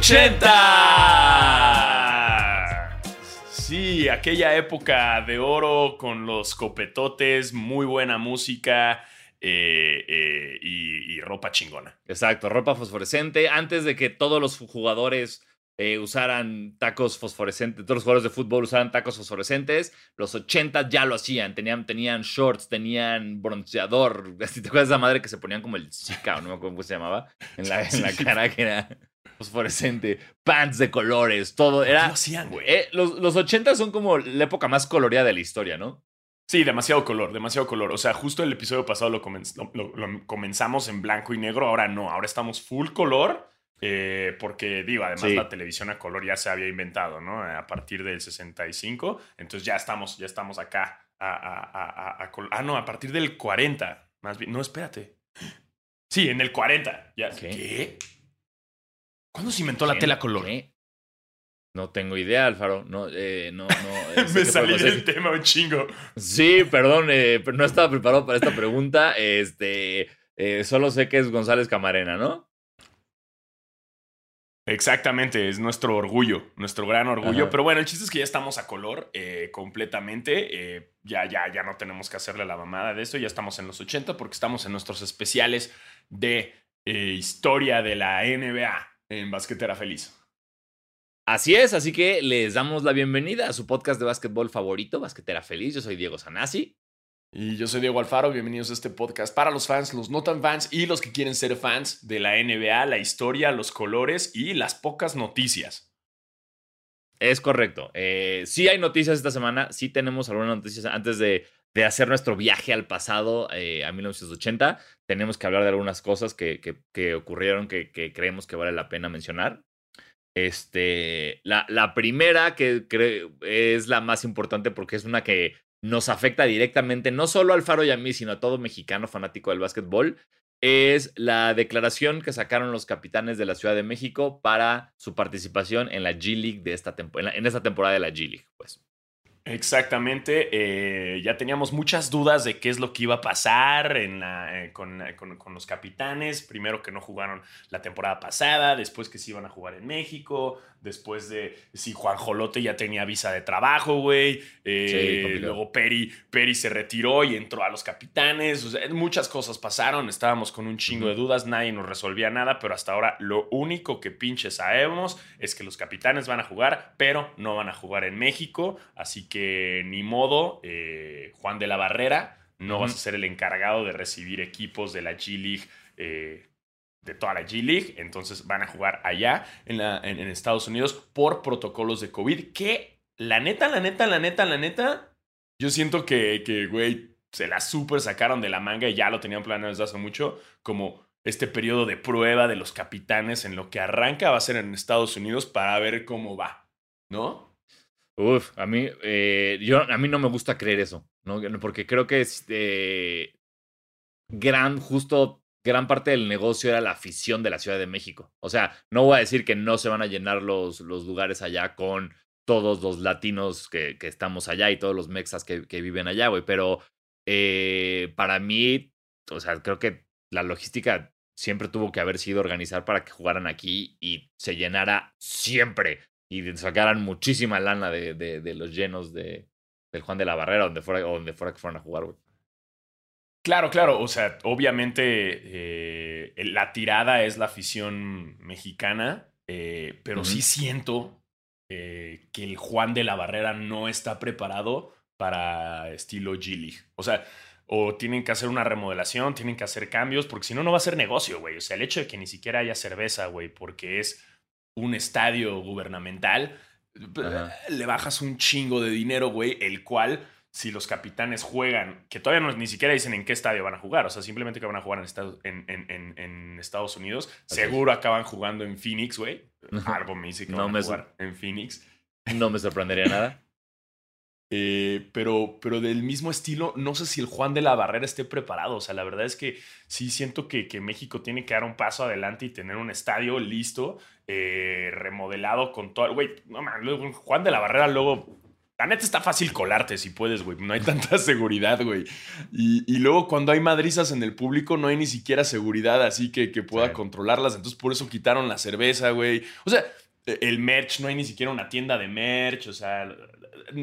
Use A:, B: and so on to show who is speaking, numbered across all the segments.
A: 80. Sí, aquella época de oro con los copetotes, muy buena música eh, eh, y, y ropa chingona.
B: Exacto, ropa fosforescente. Antes de que todos los jugadores eh, usaran tacos fosforescentes, todos los jugadores de fútbol usaran tacos fosforescentes, los 80 ya lo hacían, tenían, tenían shorts, tenían bronceador, ¿te acuerdas de esa madre que se ponían como el Zika o no me acuerdo cómo se llamaba? En la, en la cara que era fosforescente, pants de colores, todo, era...
A: lo hacían, güey?
B: Eh, los, los 80 son como la época más colorida de la historia, ¿no?
A: Sí, demasiado color, demasiado color. O sea, justo el episodio pasado lo, comenz- lo- lo- lo comenzamos en blanco y negro, ahora no, ahora estamos full color. eh, porque digo, además
B: Sí.
A: la televisión a color ya se había inventado, ¿no? A partir del 65, entonces ya estamos, ya estamos acá a, a- Ah, no, a partir del 40, más bien. No, espérate. Sí, en el 40. Ya.
B: ¿Qué?
A: ¿Cuándo se inventó la tela color?
B: ¿Qué? No tengo idea, Alfaro. No, eh, no, no. eh, sé
A: Me salí del tema un chingo.
B: Sí, perdón, eh, pero no estaba preparado para esta pregunta. Este, eh, solo sé que es González Camarena, ¿no?
A: Exactamente, es nuestro orgullo, nuestro gran orgullo.
B: Ajá.
A: Pero bueno, el chiste es que ya estamos a color eh, completamente. eh, ya, ya, ya no tenemos que hacerle la mamada de esto. Ya estamos en los 80 porque estamos en nuestros especiales de eh, historia de la NBA en Basquetera Feliz.
B: Así es, así que les damos la bienvenida a su podcast de básquetbol favorito, Basquetera Feliz. Yo soy Diego Sanasi.
A: Y yo soy Diego Alfaro, bienvenidos a este podcast para los fans, los no tan fans y los que quieren ser fans de la NBA, la historia, los colores y las pocas noticias.
B: Es correcto. Eh, sí hay noticias esta semana, sí tenemos algunas noticias antes de, de hacer nuestro viaje al pasado, eh, a 1980. Tenemos que hablar de algunas cosas que, ocurrieron que, creemos que vale la pena mencionar. Este, la, primera que es la más importante porque es una que nos afecta directamente, no solo al Faro y a mí, sino a todo mexicano fanático del básquetbol, es la declaración que sacaron los capitanes de la Ciudad de México para su participación en la G League de esta temporada, en esta temporada de la G League, pues.
A: Exactamente, eh, ya teníamos muchas dudas de qué es lo que iba a pasar eh, con, con- con los capitanes. Primero que no jugaron la temporada pasada, después que se iban a jugar en México, después de si Juan Jolote ya tenía visa de trabajo, güey. eh,
B: Sí,
A: luego Peri, Peri se retiró y entró a los capitanes. O sea, muchas cosas pasaron, estábamos con un chingo de dudas, nadie nos resolvía nada, pero hasta ahora lo único que pinche sabemos es que los capitanes van a jugar, pero no van a jugar en México, así que ni modo, eh, Juan de la Barrera, no
B: Ujú.
A: vas a ser el encargado de recibir equipos de la G League. eh, de toda la G League, entonces van a jugar allá en, la- en- Estados Unidos por protocolos de COVID, que la neta, la neta, la neta, la neta, yo siento que, que, güey, se la super sacaron de la manga y ya lo tenían planeado desde hace mucho, como este periodo de prueba de los capitanes en lo que arranca va a ser en Estados Unidos para ver cómo va, ¿no?
B: Uf, a mí, eh, yo, a mí no me gusta creer eso, ¿no? Porque creo que es, eh, gran, justo gran parte del negocio era la afición de la Ciudad de México. O sea, no voy a decir que no se van a llenar los, los lugares allá con todos los latinos que, que estamos allá y todos los mexas que, que viven allá, güey, pero eh, para mí, o sea, creo que la logística siempre tuvo que haber sido organizar para que jugaran aquí y se llenara siempre y sacaran muchísima lana de, de, de los llenos de, del Juan de la Barrera, donde fuera, donde fuera que fueran a jugar, güey.
A: Claro, claro. O sea, obviamente eh, la tirada es la afición mexicana, eh, pero sí siento eh, que el Juan de la Barrera no está preparado para estilo G League. O sea, o tienen que hacer una remodelación, tienen que hacer cambios, porque si no, no va a ser negocio, güey. O sea, el hecho de que ni siquiera haya cerveza, güey, porque es un estadio gubernamental,
B: Ajá.
A: le bajas un chingo de dinero, güey, el cual si los capitanes juegan, que todavía no, ni siquiera dicen en qué estadio van a jugar, o sea, simplemente que van a jugar en Estados, en, en- en- Estados Unidos,
B: Así
A: seguro acaban jugando en Phoenix, güey. Algo me dice que
B: No
A: van
B: me
A: a jugar en Phoenix.
B: No me sorprendería nada.
A: Eh, pero, pero del mismo estilo, no sé si el Juan de la Barrera esté preparado. O sea, la verdad es que sí siento que, que México tiene que dar un paso adelante y tener un estadio listo, eh, remodelado con todo. Güey, no man, Juan de la Barrera luego la neta está fácil colarte si puedes, güey. No hay tanta seguridad, güey. Y, luego cuando hay madrizas en el público no hay ni siquiera seguridad así que, que pueda controlarlas. Entonces por eso quitaron la cerveza, güey. O sea, e, el merch, no hay ni siquiera una tienda de merch. O sea,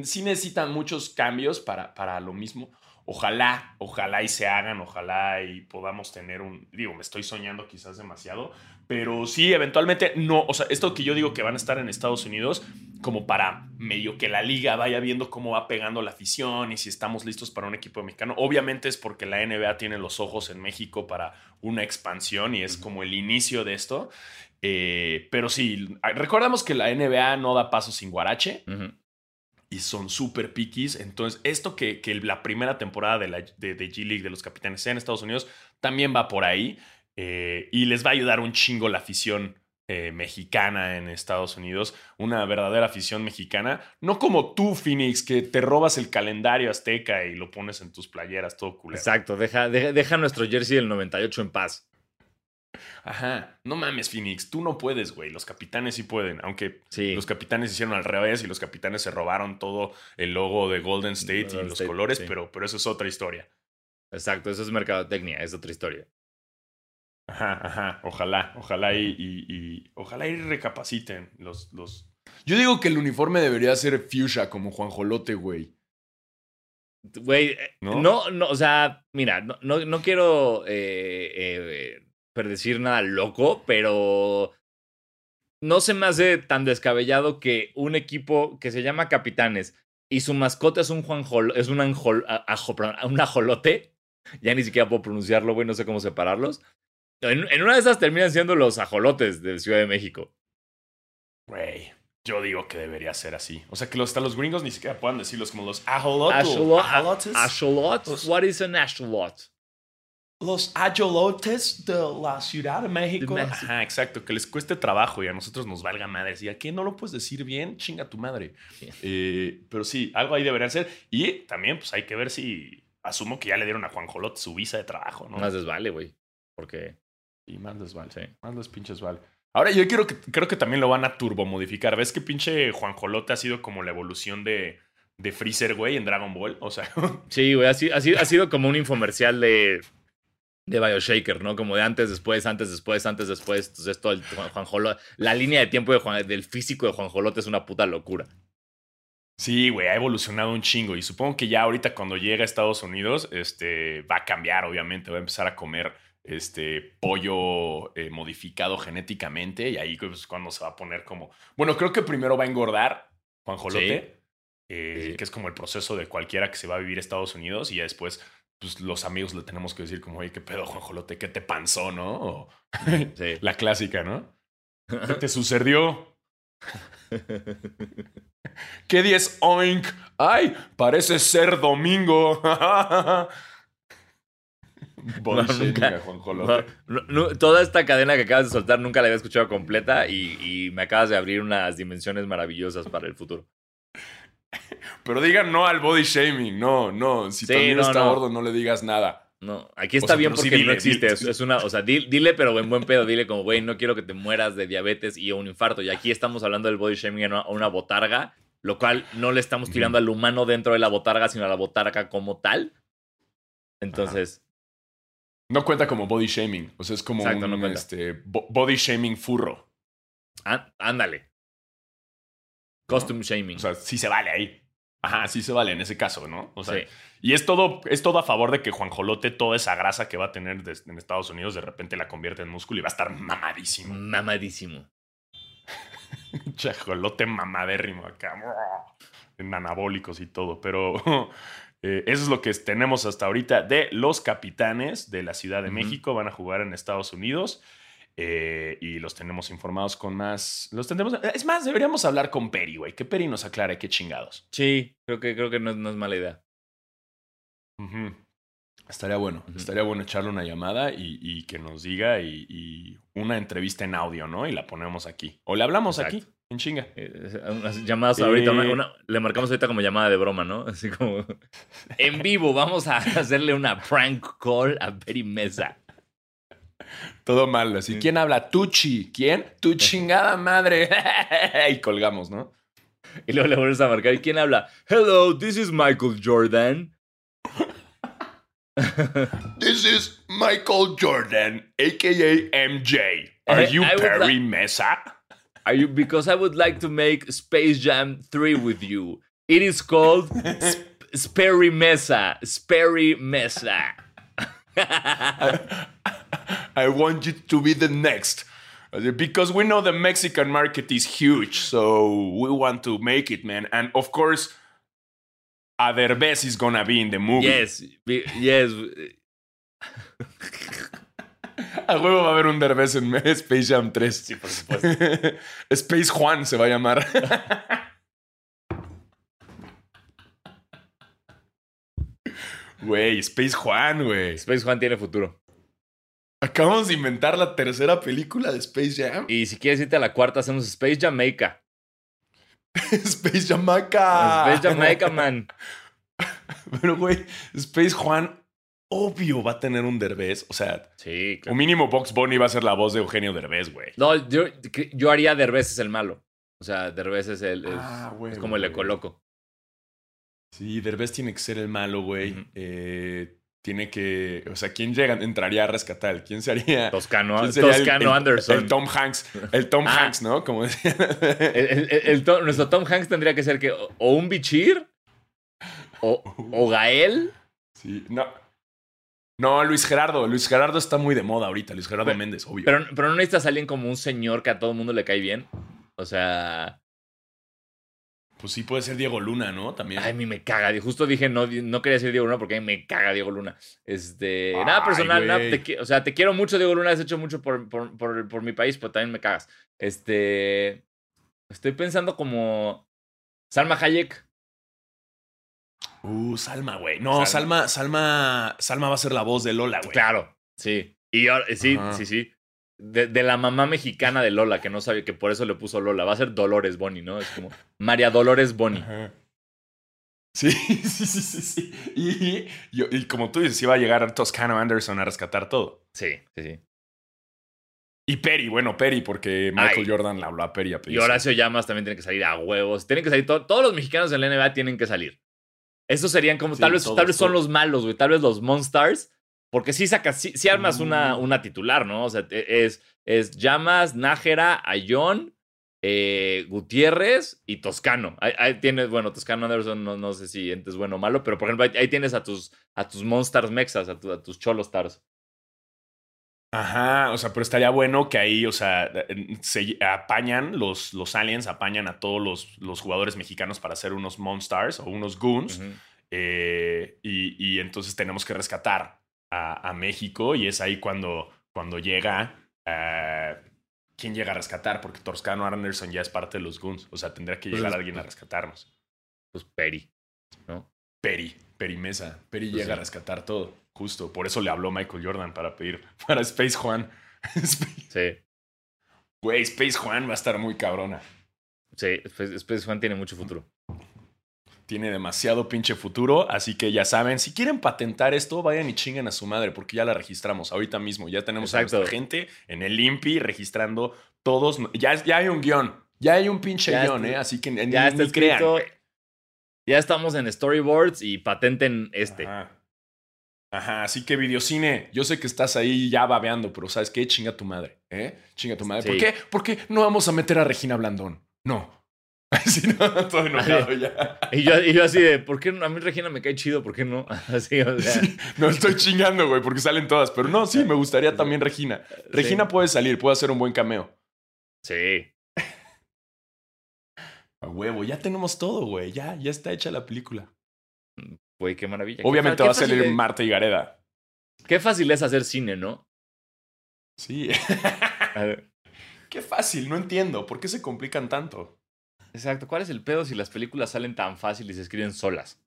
A: sí necesitan muchos cambios para, para lo mismo. Ojalá, ojalá y se hagan, ojalá y podamos tener un, digo, me estoy soñando quizás demasiado, pero sí, eventualmente no, o sea, esto que yo digo que van a estar en Estados Unidos, como para medio que la liga vaya viendo cómo va pegando la afición y si estamos listos para un equipo mexicano, obviamente es porque la NBA tiene los ojos en México para una expansión y es como el inicio de esto. Eh, pero sí, recordamos que la NBA no da paso sin Guarache. Y son súper piquis. Entonces, esto que, que, la primera temporada de, la, de, G-League de los capitanes sea en Estados Unidos también va por ahí eh, y les va a ayudar un chingo la afición eh, mexicana en Estados Unidos, una verdadera afición mexicana, no como tú, Phoenix, que te robas el calendario azteca y lo pones en tus playeras, todo culero.
B: Exacto, deja, deja, deja nuestro jersey del 98 en paz.
A: Ajá, no mames, Phoenix, tú no puedes, güey. Los capitanes sí pueden, aunque los capitanes hicieron al revés y los capitanes se robaron todo el logo de Golden State y los colores, pero, pero eso es otra historia.
B: Exacto, eso es mercadotecnia, es otra historia.
A: Ajá, ajá, ojalá, ojalá y, y, ojalá y recapaciten los, los... Yo digo que el uniforme debería ser fuchsia como Juan Jolote, güey.
B: Güey, eh, ¿No? ¿No? o sea, mira, no, no, quiero eh, eh, decir nada loco, pero no se me hace tan descabellado que un equipo que se llama Capitanes y su mascota es un Juan es un, anjol, un ajolote, ya ni siquiera puedo pronunciarlo, güey, no sé cómo separarlos. En, una de esas terminan siendo los ajolotes de Ciudad de México.
A: Güey, yo digo que debería ser así. O sea, que hasta los gringos ni siquiera puedan decirlos como los ajolotes.
B: What is an ajolot?
A: los ajolotes de la Ciudad de México. Ajá, exacto, que les cueste trabajo y a nosotros nos valga madre. ¿Y a qué no lo puedes decir bien? Chinga tu madre. Eh, pero sí, algo ahí deberían ser. Y también, pues hay que ver si. Asumo que ya le dieron a Juan Jolote su visa de trabajo, ¿no?
B: Más les vale, güey. Porque.
A: Y más les vale. Sí. Más les pinches vale. Ahora, yo quiero que, creo que también lo van a turbomodificar. ¿Ves que pinche Juan Jolote ha sido como la evolución de, de Freezer, güey, en Dragon Ball? O sea.
B: Sí, güey, ha ha sido como un infomercial de de Bioshaker, ¿no? Como de antes, después, antes, después, antes, después. Entonces, todo el Juan, la línea de tiempo de Juan, del físico de Juan Jolote es una puta locura.
A: Sí, güey, ha evolucionado un chingo. Y supongo que ya ahorita cuando llega a Estados Unidos, este, va a cambiar, obviamente. Va a empezar a comer este pollo eh, modificado genéticamente. Y ahí es pues, cuando se va a poner como. Bueno, creo que primero va a engordar Juan Jolote. Eh, que es como el proceso de cualquiera que se va a vivir a Estados Unidos. Y ya después pues los amigos le tenemos que decir como, oye, qué pedo, Juanjolote, ¿qué te panzó, no? La clásica, ¿no? ¿Qué te sucedió? ¿Qué día es oink? ¡Ay! Parece ser domingo.
B: toda esta cadena que acabas de soltar nunca la había escuchado completa y me acabas de abrir unas dimensiones maravillosas para el futuro.
A: Pero digan no al body shaming, no, no. Si también está gordo, no le digas nada.
B: No, aquí está bien porque no existe. es, una, o sea, dile, pero en buen pedo, dile como, güey, no quiero que te mueras de diabetes y un infarto. Y aquí estamos hablando del body shaming a una, botarga, lo cual no le estamos tirando al humano dentro de la botarga, sino a la botarga como tal. Entonces.
A: No cuenta como body shaming. O sea, es como un este, body shaming furro.
B: ándale. Costume shaming.
A: O sea, sí se vale ahí. Ajá, sí se vale en ese caso, ¿no? O sea, y es todo, es todo a favor de que Juan Jolote, toda esa grasa que va a tener en Estados Unidos, de repente la convierte en músculo y va a estar mamadísimo.
B: Mamadísimo.
A: Chajolote mamadérrimo acá. En anabólicos y todo. Pero eh, eso es lo que tenemos hasta ahorita de los capitanes de la Ciudad de México. Van a jugar en Estados Unidos. Eh, y los tenemos informados con más. Los tendremos. Es más, deberíamos hablar con Peri, güey. Que Peri nos aclare qué chingados.
B: Sí, creo que, creo que no, es mala idea.
A: Estaría bueno. Estaría bueno echarle una llamada y, que nos diga y, una entrevista en audio, ¿no? Y la ponemos aquí. O le hablamos aquí, en chinga.
B: Eh, unas llamadas ahorita. le marcamos ahorita como llamada de broma, ¿no? Así como. en vivo, vamos a hacerle una prank call a Peri Mesa.
A: Todo mal, así. ¿Quién habla? Tuchi. ¿Quién? Tu chingada madre. y colgamos, ¿no?
B: Y luego le vuelves a marcar. ¿Y quién habla? Hello, this is Michael Jordan.
A: This is Michael Jordan, aka MJ. Are you
B: I
A: Perry Mesa?
B: Are you because I would like to make Space Jam 3 with you. It is called Sp- Sperry Mesa. Sperry Mesa.
A: I want you to be the next. Uh, because we know the Mexican market is huge, so we want to make it, man. And of course, Aderbez is gonna be in the movie.
B: yes, be- yes.
A: A huevo va a haber un Derbez en Space Jam 3.
B: Sí, por supuesto.
A: Space Juan se va a llamar. Güey, Space Juan, güey.
B: Space Juan tiene futuro.
A: Acabamos de inventar la tercera película de Space Jam.
B: Y si quieres irte a la cuarta, hacemos Space Jamaica.
A: Space Jamaica.
B: Space Jamaica, man.
A: Pero, güey, Space Juan, obvio, va a tener un Derbez. O sea,
B: Sí,
A: o
B: claro.
A: mínimo Box Bunny va a ser la voz de Eugenio Derbez, güey.
B: No, yo, yo haría Derbez es el malo. O sea, Derbez es el. Es,
A: Ah, güey,
B: es como el
A: güey.
B: ecoloco.
A: Sí, Derbez tiene que ser el malo, güey. Eh, tiene que. O sea, ¿quién llega, entraría a rescatar? ¿Quién sería?
B: Toscano,
A: quién sería
B: Toscano
A: el-
B: Anderson.
A: El Tom Hanks. El Tom
B: Ah.
A: Hanks, ¿no? Como decía.
B: El- Tom- nuestro Tom Hanks tendría que ser que o, o un Bichir o, o Gael.
A: Sí, no. No, Luis Gerardo. Luis Gerardo está muy de moda ahorita. Luis Gerardo
B: Pero-
A: Méndez, obvio.
B: Pero, pero no necesitas a alguien como un señor que a todo el mundo le cae bien. O sea,
A: Pues sí, puede ser Diego Luna, ¿no? También.
B: ay, a mí me caga. Justo dije, no, no quería decir Diego Luna porque a mí me caga Diego Luna. Este, nada personal, nada, te o sea, te quiero mucho, Diego Luna. Has hecho mucho por, por, por, por mi país, pero también me cagas. Este, estoy pensando como Salma Hayek.
A: Uh, Salma, güey. No,
B: Salma.
A: Salma, Salma, Salma va a ser la voz de Lola, güey.
B: Claro, sí. Y ahora- sí,
A: Ajá.
B: sí, sí. De, de la mamá mexicana de Lola, que no sabía que por eso le puso Lola. Va a ser Dolores Boni, ¿no? Es como María Dolores Boni.
A: Ajá. Sí, sí, sí, sí, sí. Y, y- y como tú dices, iba a llegar Toscano Anderson a rescatar todo.
B: Sí, sí, sí.
A: Y Perry, bueno, Perry, porque Michael
B: Ay.
A: Jordan le habló a Perry a
B: Y Horacio Llamas también tiene que salir a huevos. Tienen que salir to- todos los mexicanos en la NBA tienen que salir. Estos serían como,
A: Sí,
B: tal vez,
A: todos,
B: tal vez son
A: todos.
B: los malos, güey. Tal vez los Monstars. Porque sí sacas, sí, sí armas una,
A: Mm.
B: una titular, ¿no? O sea, te- es, es Llamas, Nájera, Ayón, eh, Gutiérrez y Toscano. Ahí, ahí tienes, bueno, Toscano Anderson, no, no sé si es bueno o malo, pero por ejemplo, ahí, ahí tienes a tus, a tus Monstars Mexas, a, tu- a tus Cholos Stars.
A: Ajá, o sea, pero estaría bueno que ahí, o sea, se apañan, los, los aliens apañan a todos los, los jugadores mexicanos para hacer unos Monstars o unos Goons. Eh, y, y entonces tenemos que rescatar a, a México y es ahí cuando, cuando llega... eh, ¿Quién llega a rescatar? Porque Toscano Anderson ya es parte de los Goons. O sea, tendría que
B: Pues
A: llegar
B: es-
A: alguien a rescatarnos.
B: Pues Peri, ¿no?
A: Peri, Peri Mesa. Peri
B: Pues
A: llega
B: sí.
A: a rescatar todo. Justo. Por eso le habló Michael Jordan para pedir para Space Juan.
B: Sí.
A: Güey, Space Juan va a estar muy cabrona.
B: Sí, Space Juan tiene mucho futuro.
A: Tiene demasiado pinche futuro, así que ya saben, si quieren patentar esto, vayan y chinguen a su madre, porque ya la registramos ahorita mismo. Ya tenemos a nuestra gente en el INPI registrando todos. Ya, ya hay un guion, ya hay un pinche
B: Ya
A: guion,
B: está-
A: ¿eh? Así que ni,
B: Ya está
A: ni crean.
B: escrito.
A: güey.
B: Ya estamos en storyboards y patenten este.
A: Ajá. Ajá, así que videocine, yo sé que estás ahí ya babeando, pero ¿sabes qué? Chinga tu madre, ¿eh? Chinga tu madre. ¿Por
B: Sí.
A: qué? ¿Por qué no vamos a meter a Regina Blandón? No. Así no, todo enojado ya.
B: Y yo, y yo así de, ¿por qué no? a mí Regina me cae chido? ¿Por qué no? Así, o sea.
A: Sí, no estoy chingando, güey, porque salen todas. Pero no, sí, me gustaría también Regina. Regina puede salir, puede hacer un buen cameo.
B: Sí.
A: A huevo, ya tenemos todo, güey. Ya, ya está hecha la película.
B: Güey, qué maravilla.
A: Obviamente
B: Qué
A: va a salir
B: es-
A: Marta y Gareda.
B: Qué fácil es hacer cine, ¿no?
A: Sí.
B: A ver,
A: Qué fácil, no entiendo. ¿Por qué se complican tanto?
B: Exacto. ¿Cuál es el pedo si las películas salen tan fácil y se escriben solas?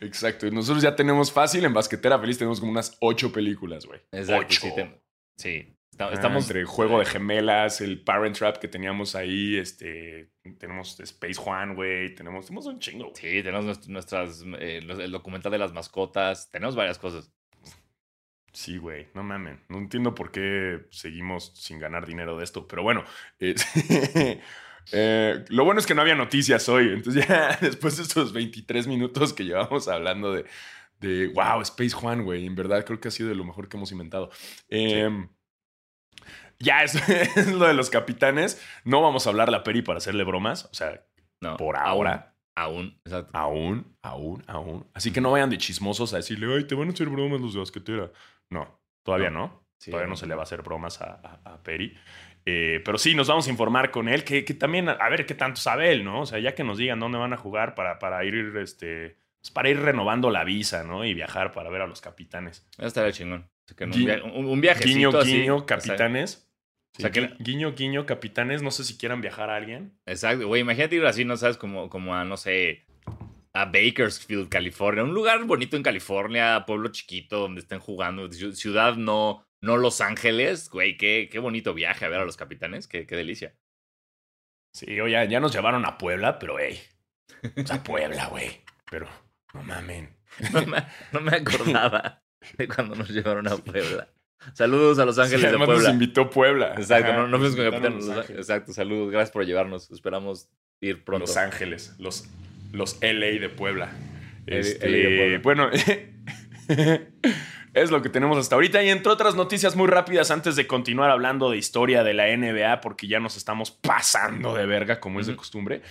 A: Exacto. Y nosotros ya tenemos fácil. En Basquetera Feliz tenemos como unas ocho películas, güey.
B: Exacto.
A: Ocho.
B: Sí.
A: Ah,
B: Estamos.
A: entre Juego de Gemelas, el Parent Trap que teníamos ahí, este, tenemos Space Juan, güey, tenemos, tenemos un chingo.
B: Sí, tenemos nuest- nuestras. eh, el documental de las mascotas. Tenemos varias cosas.
A: Sí, güey, no mamen. No entiendo por qué seguimos sin ganar dinero de esto, pero bueno. eh, eh, lo bueno es que no había noticias hoy, entonces ya después de estos 23 minutos que llevamos hablando de, de wow, Space Juan, güey, en verdad creo que ha sido de lo mejor que hemos inventado. Eh, Ya, es lo de los capitanes. No vamos a hablar la peri para hacerle bromas, o sea,
B: No,
A: por
B: aún,
A: ahora.
B: Aún, exacto.
A: Aún, aún, aún. Así que no vayan de chismosos a decirle, ay, te van a hacer bromas los de basquetera. No, todavía no.
B: Sí,
A: todavía no se le va a hacer bromas a, a- a Peri. Eh, pero sí, nos vamos a informar con él, que, que también, a ver qué tanto sabe él, ¿no? O sea, ya que nos digan dónde van a jugar para, para ir, este, pues, para ir renovando la visa, ¿no? Y viajar para ver a los capitanes.
B: Eso estaría chingón. Que un,
A: Gui-
B: via- un, un viajecito
A: Guiño, guiño,
B: sea, o sea,
A: Sí,
B: que-
A: gui- guiño, guiño, capitanes. No sé si quieran viajar a alguien.
B: Exacto, güey, imagínate ir así, no sabes, como, como a, no sé, a Bakersfield, California, un lugar bonito en California, pueblo chiquito donde estén jugando, ciu- ciudad no, no Los Ángeles, güey, qué, qué bonito viaje a ver a los capitanes, qué, qué delicia.
A: Sí, oye, ya, ya nos llevaron a Puebla, pero hey. O sea, Puebla, güey. Pero, no mamen.
B: No me, no me acordaba de cuando nos llevaron a Puebla. Saludos a Los Ángeles
A: Sí,
B: de Puebla.
A: nos invitó Puebla.
B: Exacto,
A: Ajá,
B: no, no
A: nos
B: con Capitán. Los
A: Ángeles.
B: Exacto, saludos, gracias por llevarnos. Esperamos ir pronto.
A: Los Ángeles, los, los LA de Puebla.
B: LA
A: Este,
B: de Puebla.
A: Bueno, es lo que tenemos hasta ahorita. Y entre otras noticias muy rápidas, antes de continuar hablando de historia de la NBA, porque ya nos estamos pasando de verga, como es de costumbre.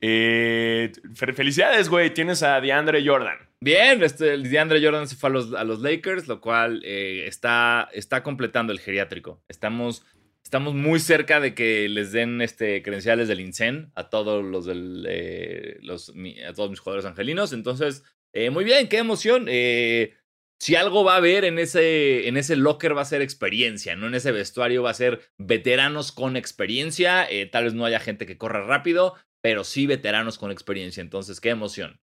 A: Eh, fe- felicidades, güey. Tienes a DeAndre Jordan.
B: Bien, este, DeAndre Jordan se fue a los, Lakers, lo cual eh, está, está completando el geriátrico. Estamos, estamos muy cerca de que les den este, credenciales del INSEN a todos los, eh, los a todos mis jugadores angelinos. Entonces, eh, muy bien, qué emoción. Eh, si algo va a haber en ese, en ese locker va a ser experiencia, ¿no? En ese vestuario va a ser veteranos con experiencia. tal vez no haya gente que corra rápido, pero sí veteranos con experiencia. Entonces, qué emoción.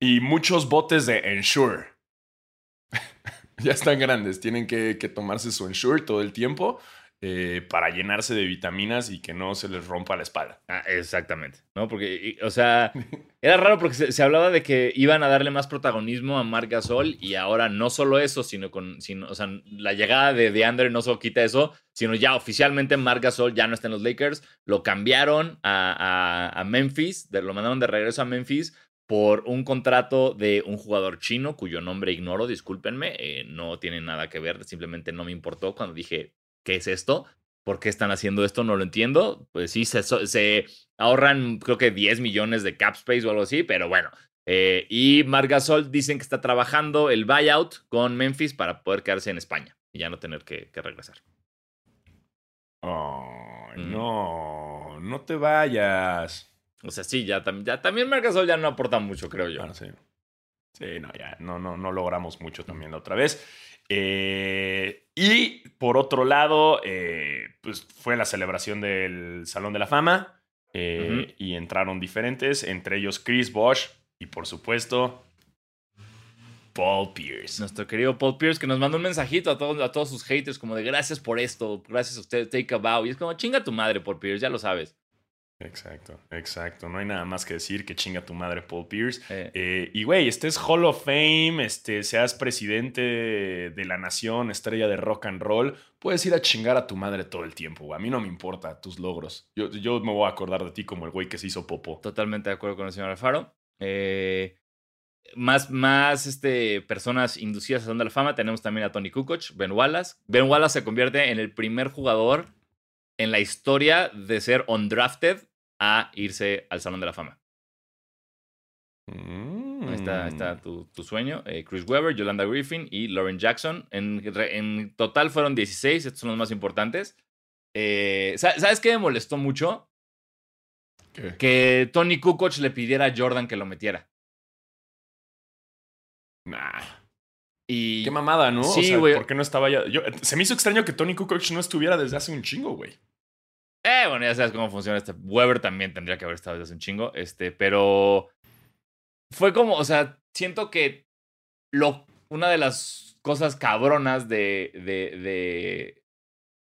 A: Y muchos botes de Ensure. ya están grandes. Tienen que, que tomarse su Ensure todo el tiempo eh, para llenarse de vitaminas y que no se les rompa la espalda.
B: Ah, exactamente, ¿no? Porque, o sea, era raro porque se, se hablaba de que iban a darle más protagonismo a Marc Gasol y ahora no solo eso, sino con, sino, o sea, la llegada de DeAndre no solo quita eso, sino ya oficialmente Marc Gasol ya no está en los Lakers, lo cambiaron a, a- a Memphis, de- lo mandaron de regreso a Memphis por un contrato de un jugador chino cuyo nombre ignoro, discúlpenme, eh, no tiene nada que ver, simplemente no me importó cuando dije, ¿qué es esto? ¿Por qué están haciendo esto? No lo entiendo. Pues sí, se, se ahorran creo que 10 millones de cap space o algo así, pero bueno. Eh, y Margasol dicen que está trabajando el buyout con Memphis para poder quedarse en España y ya no tener que, que regresar. Mm.
A: no, no te vayas.
B: O sea, sí, ya, ya también Margasol ya no aporta mucho, creo yo.
A: Bueno, sí. Sí, no, ya, no, no, no logramos mucho también la otra vez. Eh, y por otro lado, eh, pues fue la celebración del Salón de la Fama eh, y entraron diferentes, entre ellos Chris Bosch y por supuesto Paul Pierce.
B: Nuestro querido Paul Pierce que nos mandó un mensajito a todos, a todos sus haters como de gracias por esto, gracias a ustedes, take a bow. Y es como chinga tu madre, Paul Pierce, ya lo sabes.
A: Exacto, exacto. No hay nada más que decir que chinga tu madre Paul Pierce.
B: Eh,
A: Eh, y güey, estés Hall of Fame, este, seas presidente de la nación, estrella de rock and roll, puedes ir a chingar a tu madre todo el tiempo. güey. A mí no me importa tus logros. Yo, yo me voy a acordar de ti como el güey que se hizo popo.
B: Totalmente de acuerdo con el señor Alfaro. Eh, más más este, personas inducidas Salón de la Fama. Tenemos también a Tony Kukoc, Ben Wallace. Ben Wallace se convierte en el primer jugador en la historia de ser undrafted a irse al Salón de la Fama.
A: Mm.
B: Ahí está, está tu, tu sueño. Eh, Chris Webber, Yolanda Griffin y Lauren Jackson. En, en total fueron 16. Estos son los más importantes. Eh, ¿sa- ¿Sabes qué me molestó mucho?
A: ¿Qué?
B: Que Tony Kukoc le pidiera a Jordan que lo metiera.
A: Nah.
B: Y
A: Qué mamada, ¿no?
B: Sí,
A: o sea,
B: güey.
A: ¿por qué no estaba ya? Yo, se me hizo extraño que Tony Kukoc no estuviera desde hace un chingo, güey.
B: Eh, bueno, ya sabes cómo funciona este. Weber también tendría que haber estado desde hace un chingo. Este, pero. Fue como, o sea, siento que lo, una de las cosas cabronas de, de.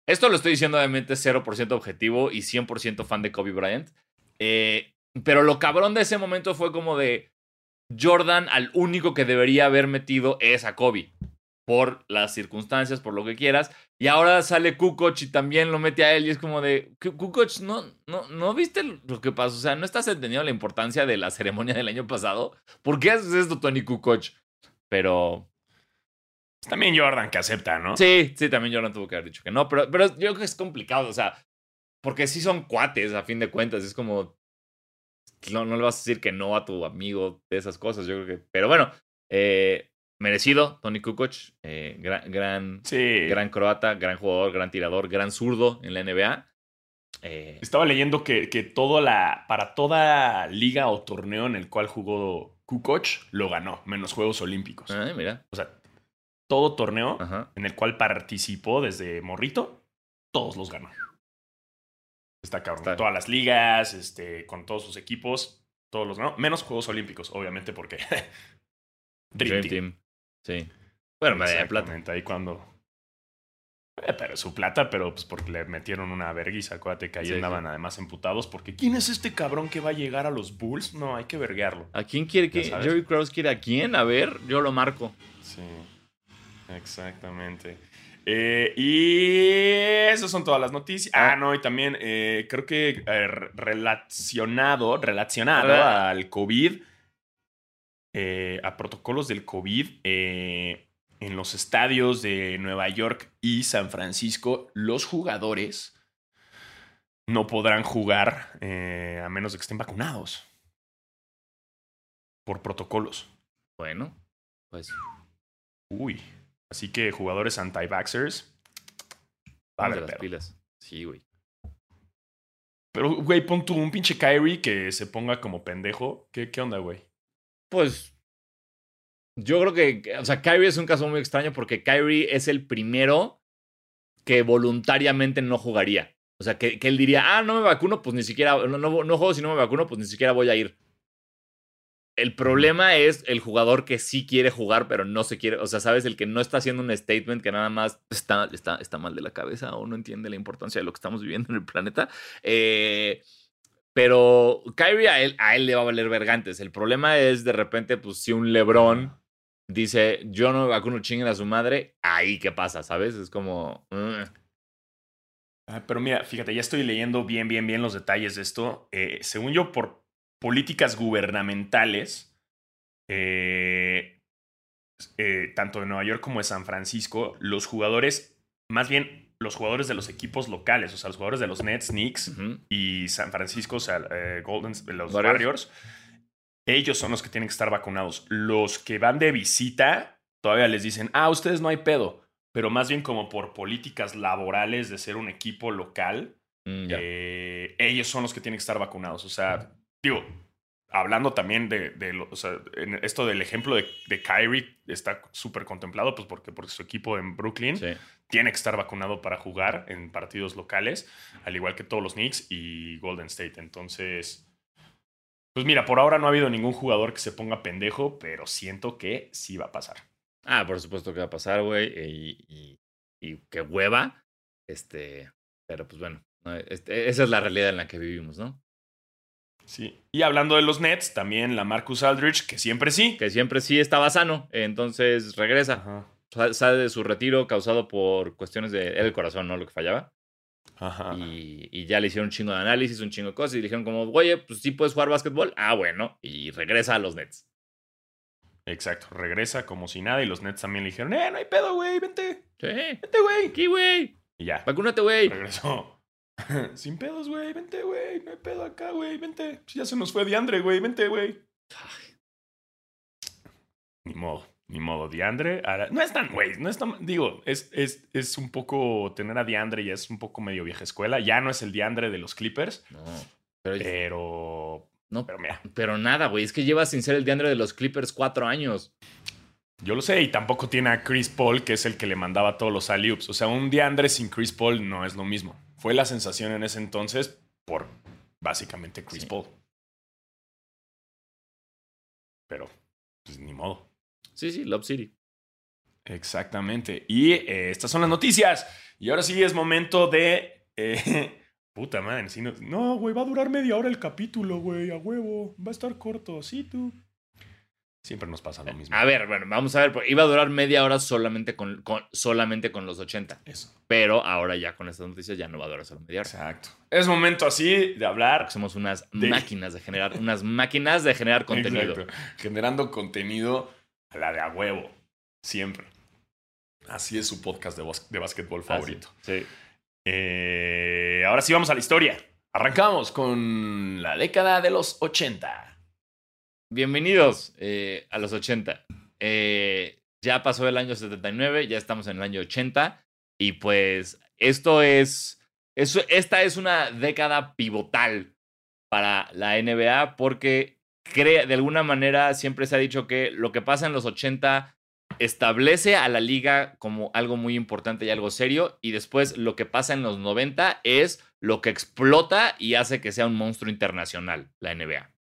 B: Esto lo estoy diciendo obviamente 0% objetivo y 100% fan de Kobe Bryant. Eh, pero lo cabrón de ese momento fue como de. Jordan al único que debería haber metido es a Kobe. Por las circunstancias, por lo que quieras. Y ahora sale Kukoc y también lo mete a él y es como de, Kukoc, ¿no, no, ¿no viste lo que pasó? O sea, ¿no estás entendiendo la importancia de la ceremonia del año pasado? ¿Por qué haces esto, Tony Kukoc? Pero...
A: También Jordan que acepta, ¿no?
B: Sí, sí, también Jordan tuvo que haber dicho que no, pero, pero yo creo que es complicado, o sea, porque sí son cuates a fin de cuentas, es como... No, no le vas a decir que no a tu amigo de esas cosas, yo creo que... Pero bueno, eh, merecido, Tony Kukoc, eh, gran, gran, gran, croata, gran jugador, gran tirador, gran zurdo en la NBA.
A: Eh, Estaba leyendo que, que todo la, para toda liga o torneo en el cual jugó Kukoc, lo ganó, menos Juegos Olímpicos.
B: Mira.
A: O sea, todo torneo en el cual participó desde morrito, todos los ganó. Está cabrón. Todas las ligas, este, con todos sus equipos, todos los ganó. Menos Juegos Olímpicos, obviamente, porque
B: Dream, Team. Sí. Bueno, medalla de plata.
A: Ahí cuando. Eh, pero su plata, pero pues porque le metieron una verguisa. Acuérdate que ahí andaban además emputados. Porque ¿quién es este cabrón que va a llegar a los Bulls? No, hay que verguearlo.
B: ¿A quién quiere que.? Jerry Krause quiere a quién? A ver, yo lo marco.
A: Sí. Exactamente. Eh, y esas son todas las noticias. Ah, ah no, y también eh, creo que relacionado, relacionado al COVID eh, a protocolos del COVID eh, en los estadios de Nueva York y San Francisco, los jugadores no podrán jugar eh, a menos de que estén vacunados por protocolos.
B: Bueno, pues.
A: Uy. Así que jugadores anti-vaxxers.
B: Vale, las pilas. Sí, güey.
A: Pero, güey, pon tú un pinche Kyrie que se ponga como pendejo. ¿Qué, qué onda, güey?
B: Pues yo creo que, o sea, Kyrie es un caso muy extraño porque Kyrie es el primero que voluntariamente no jugaría. O sea, que, él diría, ah, no me vacuno, pues ni siquiera, no, no, no, juego si no me vacuno, pues ni siquiera voy a ir. El problema es el jugador que sí quiere jugar, pero no se quiere, o sea, sabes, el que no está haciendo un statement que nada más está, está, está mal de la cabeza o no entiende la importancia de lo que estamos viviendo en el planeta. Eh, pero Kyrie a él, le va a valer vergantes. El problema es de repente, pues si un Lebron dice, yo no me vacuno, chinguen a su madre, ahí qué pasa, ¿sabes? Es como...
A: Ah, pero mira, fíjate, ya estoy leyendo bien, bien, bien los detalles de esto. Eh, según yo, por políticas gubernamentales, eh, eh, tanto de Nueva York como de San Francisco, los jugadores, más bien los jugadores de los equipos locales, o sea, los jugadores de los Nets, Knicks y San Francisco, o sea, eh, Golden, los Warriors. ellos son los que tienen que estar vacunados. Los que van de visita, todavía les dicen, ah, ustedes no hay pedo, pero más bien como por políticas laborales de ser un equipo local, mm, eh, ellos son los que tienen que estar vacunados. O sea, digo, hablando también de, o sea, esto del ejemplo de, de Kyrie está súper contemplado, pues porque, porque su equipo en Brooklyn tiene que estar vacunado para jugar en partidos locales, al igual que todos los Knicks y Golden State. Entonces, pues mira, por ahora no ha habido ningún jugador que se ponga pendejo, pero siento que sí va a pasar.
B: Ah, por supuesto que va a pasar, güey, y, y, y qué hueva. Este, pero pues bueno, este, esa es la realidad en la que vivimos, ¿no?
A: Sí. Y hablando de los Nets, también la Marcus Aldridge, que siempre sí.
B: Que siempre sí estaba sano. Entonces regresa. Sale de su retiro causado por cuestiones de el corazón, ¿no? Lo que fallaba. Ajá. Y, ya le hicieron un chingo de análisis, un chingo de cosas. Y dijeron como, oye, pues sí puedes jugar básquetbol. Ah, bueno. Y regresa a los Nets.
A: Exacto. Regresa como si nada. Y los Nets también le dijeron, eh, no hay pedo, güey, vente.
B: Sí.
A: Vente, güey.
B: Aquí, güey.
A: Y ya.
B: Vacúnate, güey.
A: Regresó. Sin pedos, güey. Vente, güey. No hay pedo acá, güey. Vente. Ya se nos fue Diandre, güey. Vente, güey. Ni modo. Ni modo. Diandre. No es tan, güey. No es tan. Digo, es, es, es un poco. Tener a Diandre ya es un poco medio vieja escuela. Ya no es el Diandre de los Clippers. No. Pero.
B: no, pero mira. Pero nada, güey. Es que lleva sin ser el Diandre de los Clippers cuatro años.
A: Yo lo sé, y tampoco tiene a Chris Paul, que es el que le mandaba todos los alley O sea, un Diandre sin Chris Paul no es lo mismo. Fue la sensación en ese entonces por básicamente Chris Paul. Pero, pues ni modo.
B: Sí, sí, Love City.
A: Exactamente. Y eh, estas son las noticias. Y ahora sí es momento de. Eh, puta madre, no, güey, va a durar media hora el capítulo, güey, a huevo. Va a estar corto, sí, tú. Siempre nos pasa lo mismo.
B: A ver, bueno, vamos a ver. pues, Iba a durar media hora solamente con, con- solamente con los 80.
A: Eso.
B: Pero ahora ya con estas noticias ya no va a durar solo media hora.
A: Exacto. Es momento así de hablar.
B: Somos unas
A: De-
B: máquinas de generar, unas máquinas de generar contenido.
A: Exacto. Generando contenido a la de a huevo. Siempre. Así es su podcast de, bas- de básquetbol favorito.
B: sí. Sí.
A: Eh, ahora sí vamos a la historia. Arrancamos con la década de los 80.
B: Bienvenidos eh, a los 80. Eh, ya pasó el año 79, ya estamos en el año 80 y pues esto es, es- esta es una década pivotal para la NBA porque crea, de alguna manera siempre se ha dicho que lo que pasa en los 80 establece a la liga como algo muy importante y algo serio y después lo que pasa en los 90 es lo que explota y hace que sea un monstruo internacional la NBA.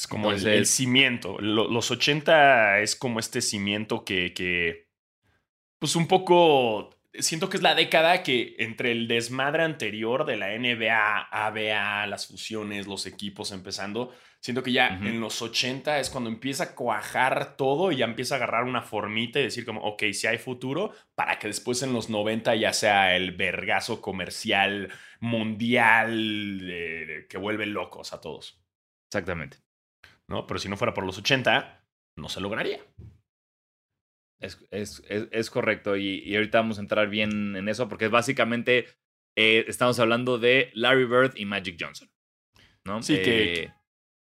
A: Es como el- cimiento. Lo- los 80 es como este cimiento que, que, pues un poco, siento que es la década que entre el desmadre anterior de la NBA, ABA, las fusiones, los equipos empezando, siento que ya en los 80 es cuando empieza a cuajar todo y ya empieza a agarrar una formita y decir como, ok, si hay futuro, para que después en los 90 ya sea el vergazo comercial mundial eh, que vuelve locos a todos.
B: Exactamente.
A: ¿No? Pero si no fuera por los 80, no se lograría.
B: Es, es, es, es correcto y, y ahorita vamos a entrar bien en eso porque básicamente eh, estamos hablando de Larry Bird y Magic Johnson. ¿no?
A: Sí, que-
B: Eh,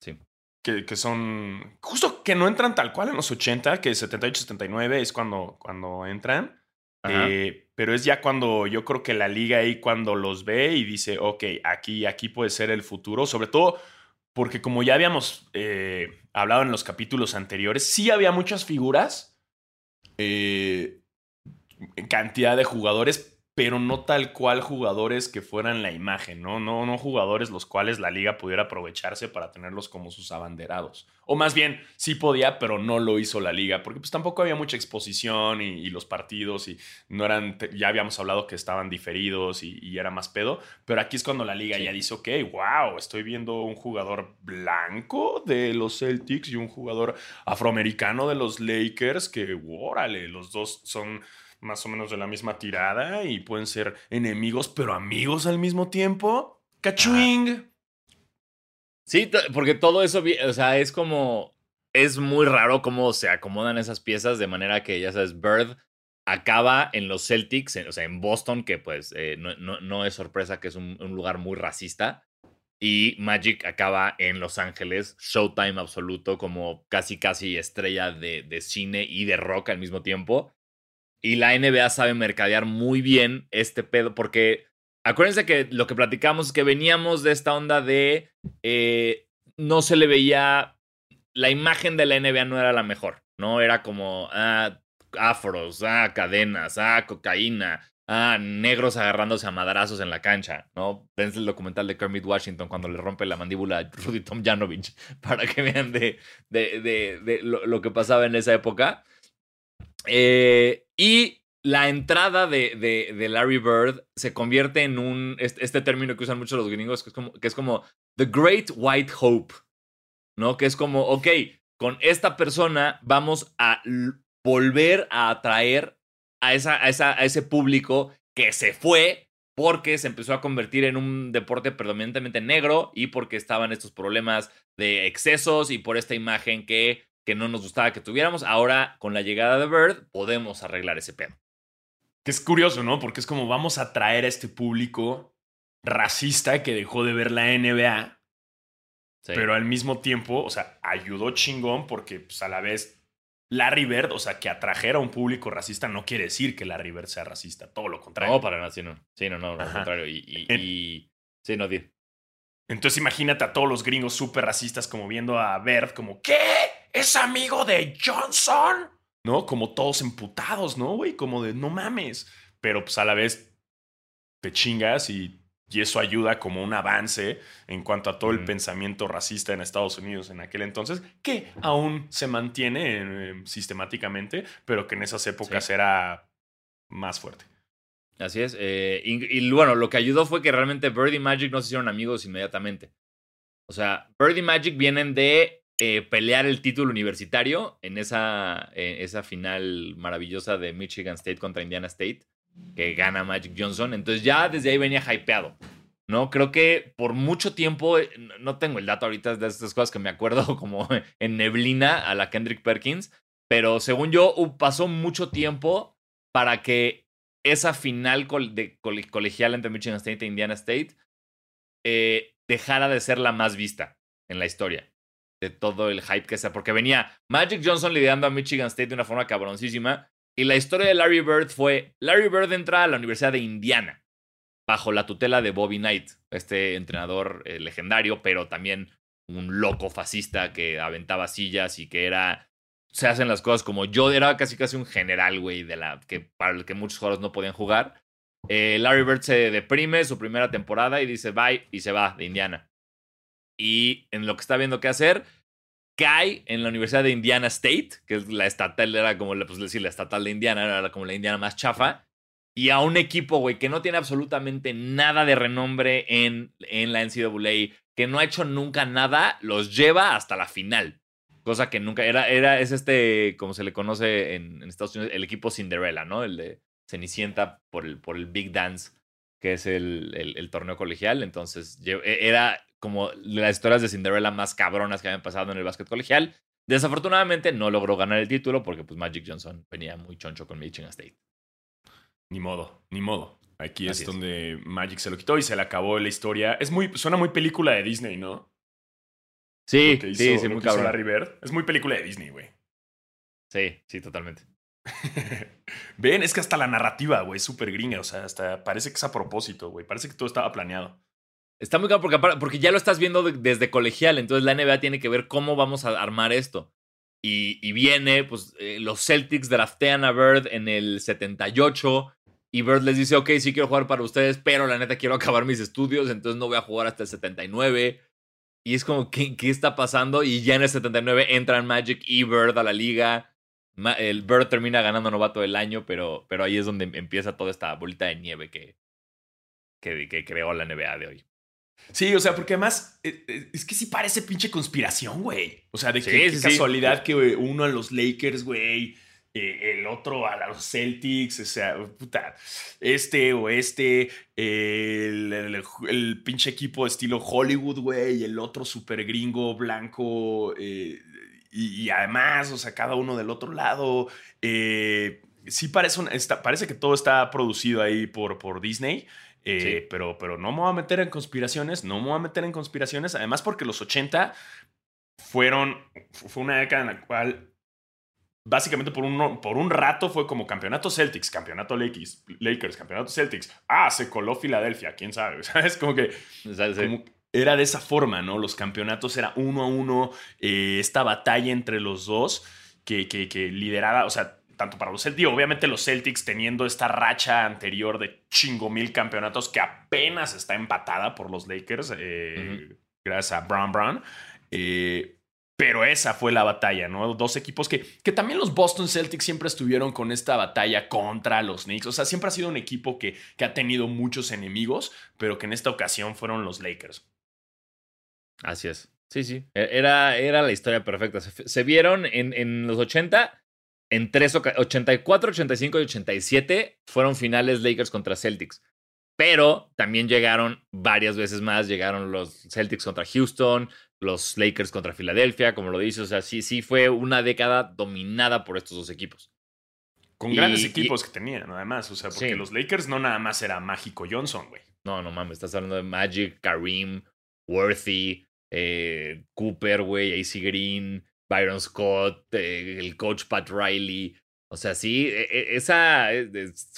B: sí.
A: Que, que son. Justo que no entran tal cual en los 80, que 78-79 es cuando, cuando entran. Eh, pero es ya cuando yo creo que la liga ahí cuando los ve y dice, ok, aquí, aquí puede ser el futuro. Sobre todo porque como ya habíamos eh, hablado en los capítulos anteriores, sí había muchas figuras, eh, cantidad de jugadores, pero no tal cual jugadores que fueran la imagen, ¿no? No, no jugadores los cuales la liga pudiera aprovecharse para tenerlos como sus abanderados. O más bien, sí podía, pero no lo hizo la liga, porque pues tampoco había mucha exposición y, y los partidos y no eran, ya habíamos hablado que estaban diferidos y, y era más pedo, pero aquí es cuando la liga
B: Sí.
A: ya dice, ok, wow, estoy viendo un jugador blanco de los Celtics y un jugador afroamericano de los Lakers, que, órale, los dos son más o menos de la misma tirada y pueden ser enemigos, pero amigos al mismo tiempo. ¡Cachuing!
B: Sí, t- porque todo eso, o sea, es como, es muy raro cómo se acomodan esas piezas de manera que, ya sabes, Bird acaba en los Celtics, en- o sea, en Boston, que pues eh, no es sorpresa que es un, un lugar muy racista, y Magic acaba en Los Ángeles, Showtime absoluto, como casi, casi estrella de, de cine y de rock al mismo tiempo. Y la NBA sabe mercadear muy bien este pedo, porque acuérdense que lo que platicamos es que veníamos de esta onda de eh, no se le veía, la imagen de la NBA no era la mejor, ¿no? Era como ah, afros, ah, cadenas, ah, cocaína, ah, negros agarrándose a madrazos en la cancha, ¿no? Ven el documental de Kermit Washington cuando le rompe la mandíbula a Rudy Tomjanovich para que vean de, de, de, de lo, lo que pasaba en esa época. Eh, y la entrada de, de, Larry Bird se convierte en un, este, término que usan mucho los gringos, que es, como, que es como The Great White Hope, ¿no? Que es como, ok, con esta persona vamos a volver a atraer a, esa, a, esa, a ese público que se fue porque se empezó a convertir en un deporte predominantemente negro y porque estaban estos problemas de excesos y por esta imagen que, que no nos gustaba que tuviéramos. Ahora, con la llegada de Bird, podemos arreglar ese pedo.
A: Que es curioso, ¿no? Porque es como vamos a traer a este público racista que dejó de ver la NBA,
B: Sí.
A: pero al mismo tiempo, o sea, ayudó chingón porque pues, a la vez Larry Bird, o sea, que atrajera a un público racista no quiere decir que Larry Bird sea racista, todo lo contrario.
B: no, para nada, sí, no. Sí, no, no, al contrario. Y, y,
A: En-
B: y- sí, no, di.
A: Entonces imagínate a todos los gringos súper racistas como viendo a Bird como, ¿qué? ¿Es amigo de Johnson? ¿No? Como todos emputados, ¿no, güey? Como de, no mames. Pero pues a la vez te chingas y, y eso ayuda como un avance en cuanto a todo el pensamiento racista en Estados Unidos en aquel entonces, que aún se mantiene eh, sistemáticamente, pero que en esas épocas
B: Sí.
A: era más fuerte.
B: Así es. eh, y, y, bueno, lo que ayudó fue que realmente Bird y Magic no se hicieron amigos inmediatamente. O sea, Bird y Magic vienen de eh, pelear el título universitario en esa, esa final maravillosa de Michigan State contra Indiana State, que gana Magic Johnson. Entonces ya desde ahí venía hypeado. ¿no? Creo que por mucho tiempo, eh, no tengo el dato ahorita de estas cosas que me acuerdo como en neblina a la Kendrick Perkins, pero según yo pasó mucho tiempo para que esa final de colegial entre Michigan State e Indiana State eh, dejara de ser la más vista en la historia de todo el hype que sea, porque venía Magic Johnson liderando a Michigan State de una forma cabroncísima, y la historia de Larry Bird fue, Larry Bird entra a la Universidad de Indiana, bajo la tutela de Bobby Knight, este entrenador eh, legendario, pero también un loco fascista que aventaba sillas y que era se hacen las cosas como yo era casi casi un general, güey, de la que para el que muchos jugadores no podían jugar. Eh, Larry Bird se deprime su primera temporada y dice bye y se va de Indiana. Y en lo que está viendo qué hacer, cae en la Universidad de Indiana State, que es la estatal, era como pues, decir, la estatal de Indiana, era como la Indiana más chafa. Y a un equipo, güey, que no tiene absolutamente nada de renombre en, en la NCAA, que no ha hecho nunca nada, los lleva hasta la final. Cosa que nunca era, era, es este, como se le conoce en, Estados Unidos, el equipo Cinderella, ¿no? El de Cenicienta por el, por el Big Dance, que es el, el, torneo colegial. Entonces, e, era como las historias de Cinderella más cabronas que habían pasado en el básquet colegial. Desafortunadamente no logró ganar el título porque pues Magic Johnson venía muy choncho con Michigan State.
A: Ni modo, ni modo. Aquí es, donde Magic se lo quitó y se le acabó la historia. Es muy, suena muy película de Disney, ¿no?
B: Sí, sí, sí, muy cabrón.
A: Larry Bird. Es muy película de Disney, güey.
B: Sí, sí, totalmente.
A: Ven, es que hasta la narrativa, güey, es súper gringa. O sea, hasta parece que es a propósito, güey. Parece que todo estaba planeado.
B: Está muy cabrón porque, porque ya lo estás viendo desde colegial. Entonces la NBA tiene que ver cómo vamos a armar esto. Y, viene, pues, eh, los Celtics draftean a Bird en el 78. Y Bird les dice, ok, sí quiero jugar para ustedes, pero la neta quiero acabar mis estudios, entonces no voy a jugar hasta el 79. Y es como, ¿qué, qué está pasando? Y ya en el 79 entran Magic y Bird a la liga. el Bird termina ganando novato del año, pero, pero ahí es donde empieza toda esta bolita de nieve que, que, que creó la NBA de hoy.
A: Sí, o sea, porque además eh, eh, es que sí parece pinche conspiración, güey. O sea, de que casualidad que uno a los Lakers, güey, eh, el otro a los Celtics, o sea, puta, este o este, el, pinche equipo estilo Hollywood, güey, el otro super gringo blanco, y, además, o sea, cada uno del otro lado. Sí parece, parece que todo está producido ahí por, por Disney. Pero, pero no me voy a meter en conspiraciones, no me voy a meter en conspiraciones, además porque los 80 fueron, fue una década en la cual básicamente por un, por un rato fue como campeonato Celtics, campeonato Lakers, Lakers, campeonato Celtics. Ah, se coló Filadelfia, quién sabe. ¿Sabes? Como que era de esa forma, ¿no? Los campeonatos era uno a uno, eh, esta batalla entre los dos que, que, que lideraba, o sea, tanto para los Celtics, obviamente los Celtics teniendo esta racha anterior de chingo mil campeonatos que apenas está empatada por los Lakers, eh, gracias a Brown Brown. Eh, pero esa fue la batalla, ¿no? Dos equipos que, que también los Boston Celtics siempre estuvieron con esta batalla contra los Knicks. O sea, siempre ha sido un equipo que, que ha tenido muchos enemigos, pero que en esta ocasión fueron los Lakers.
B: Así es. Sí, sí. E, era, era la historia perfecta. Se, vieron en, en, los 80, en tres 84, 85 y 87 fueron finales Lakers contra Celtics. Pero también llegaron varias veces más, llegaron los Celtics contra Houston, los Lakers contra Filadelfia, como lo dices. O sea, sí, sí fue una década dominada por estos dos equipos.
A: Con grandes equipos que tenían, además. O sea, porque los Lakers no nada más era Mágico Johnson, güey.
B: No, no mames, estás hablando de Magic, Kareem, Worthy, eh, Cooper, güey, AC Green, Byron Scott, eh, el coach Pat Riley. O sea, sí, e, e, esa,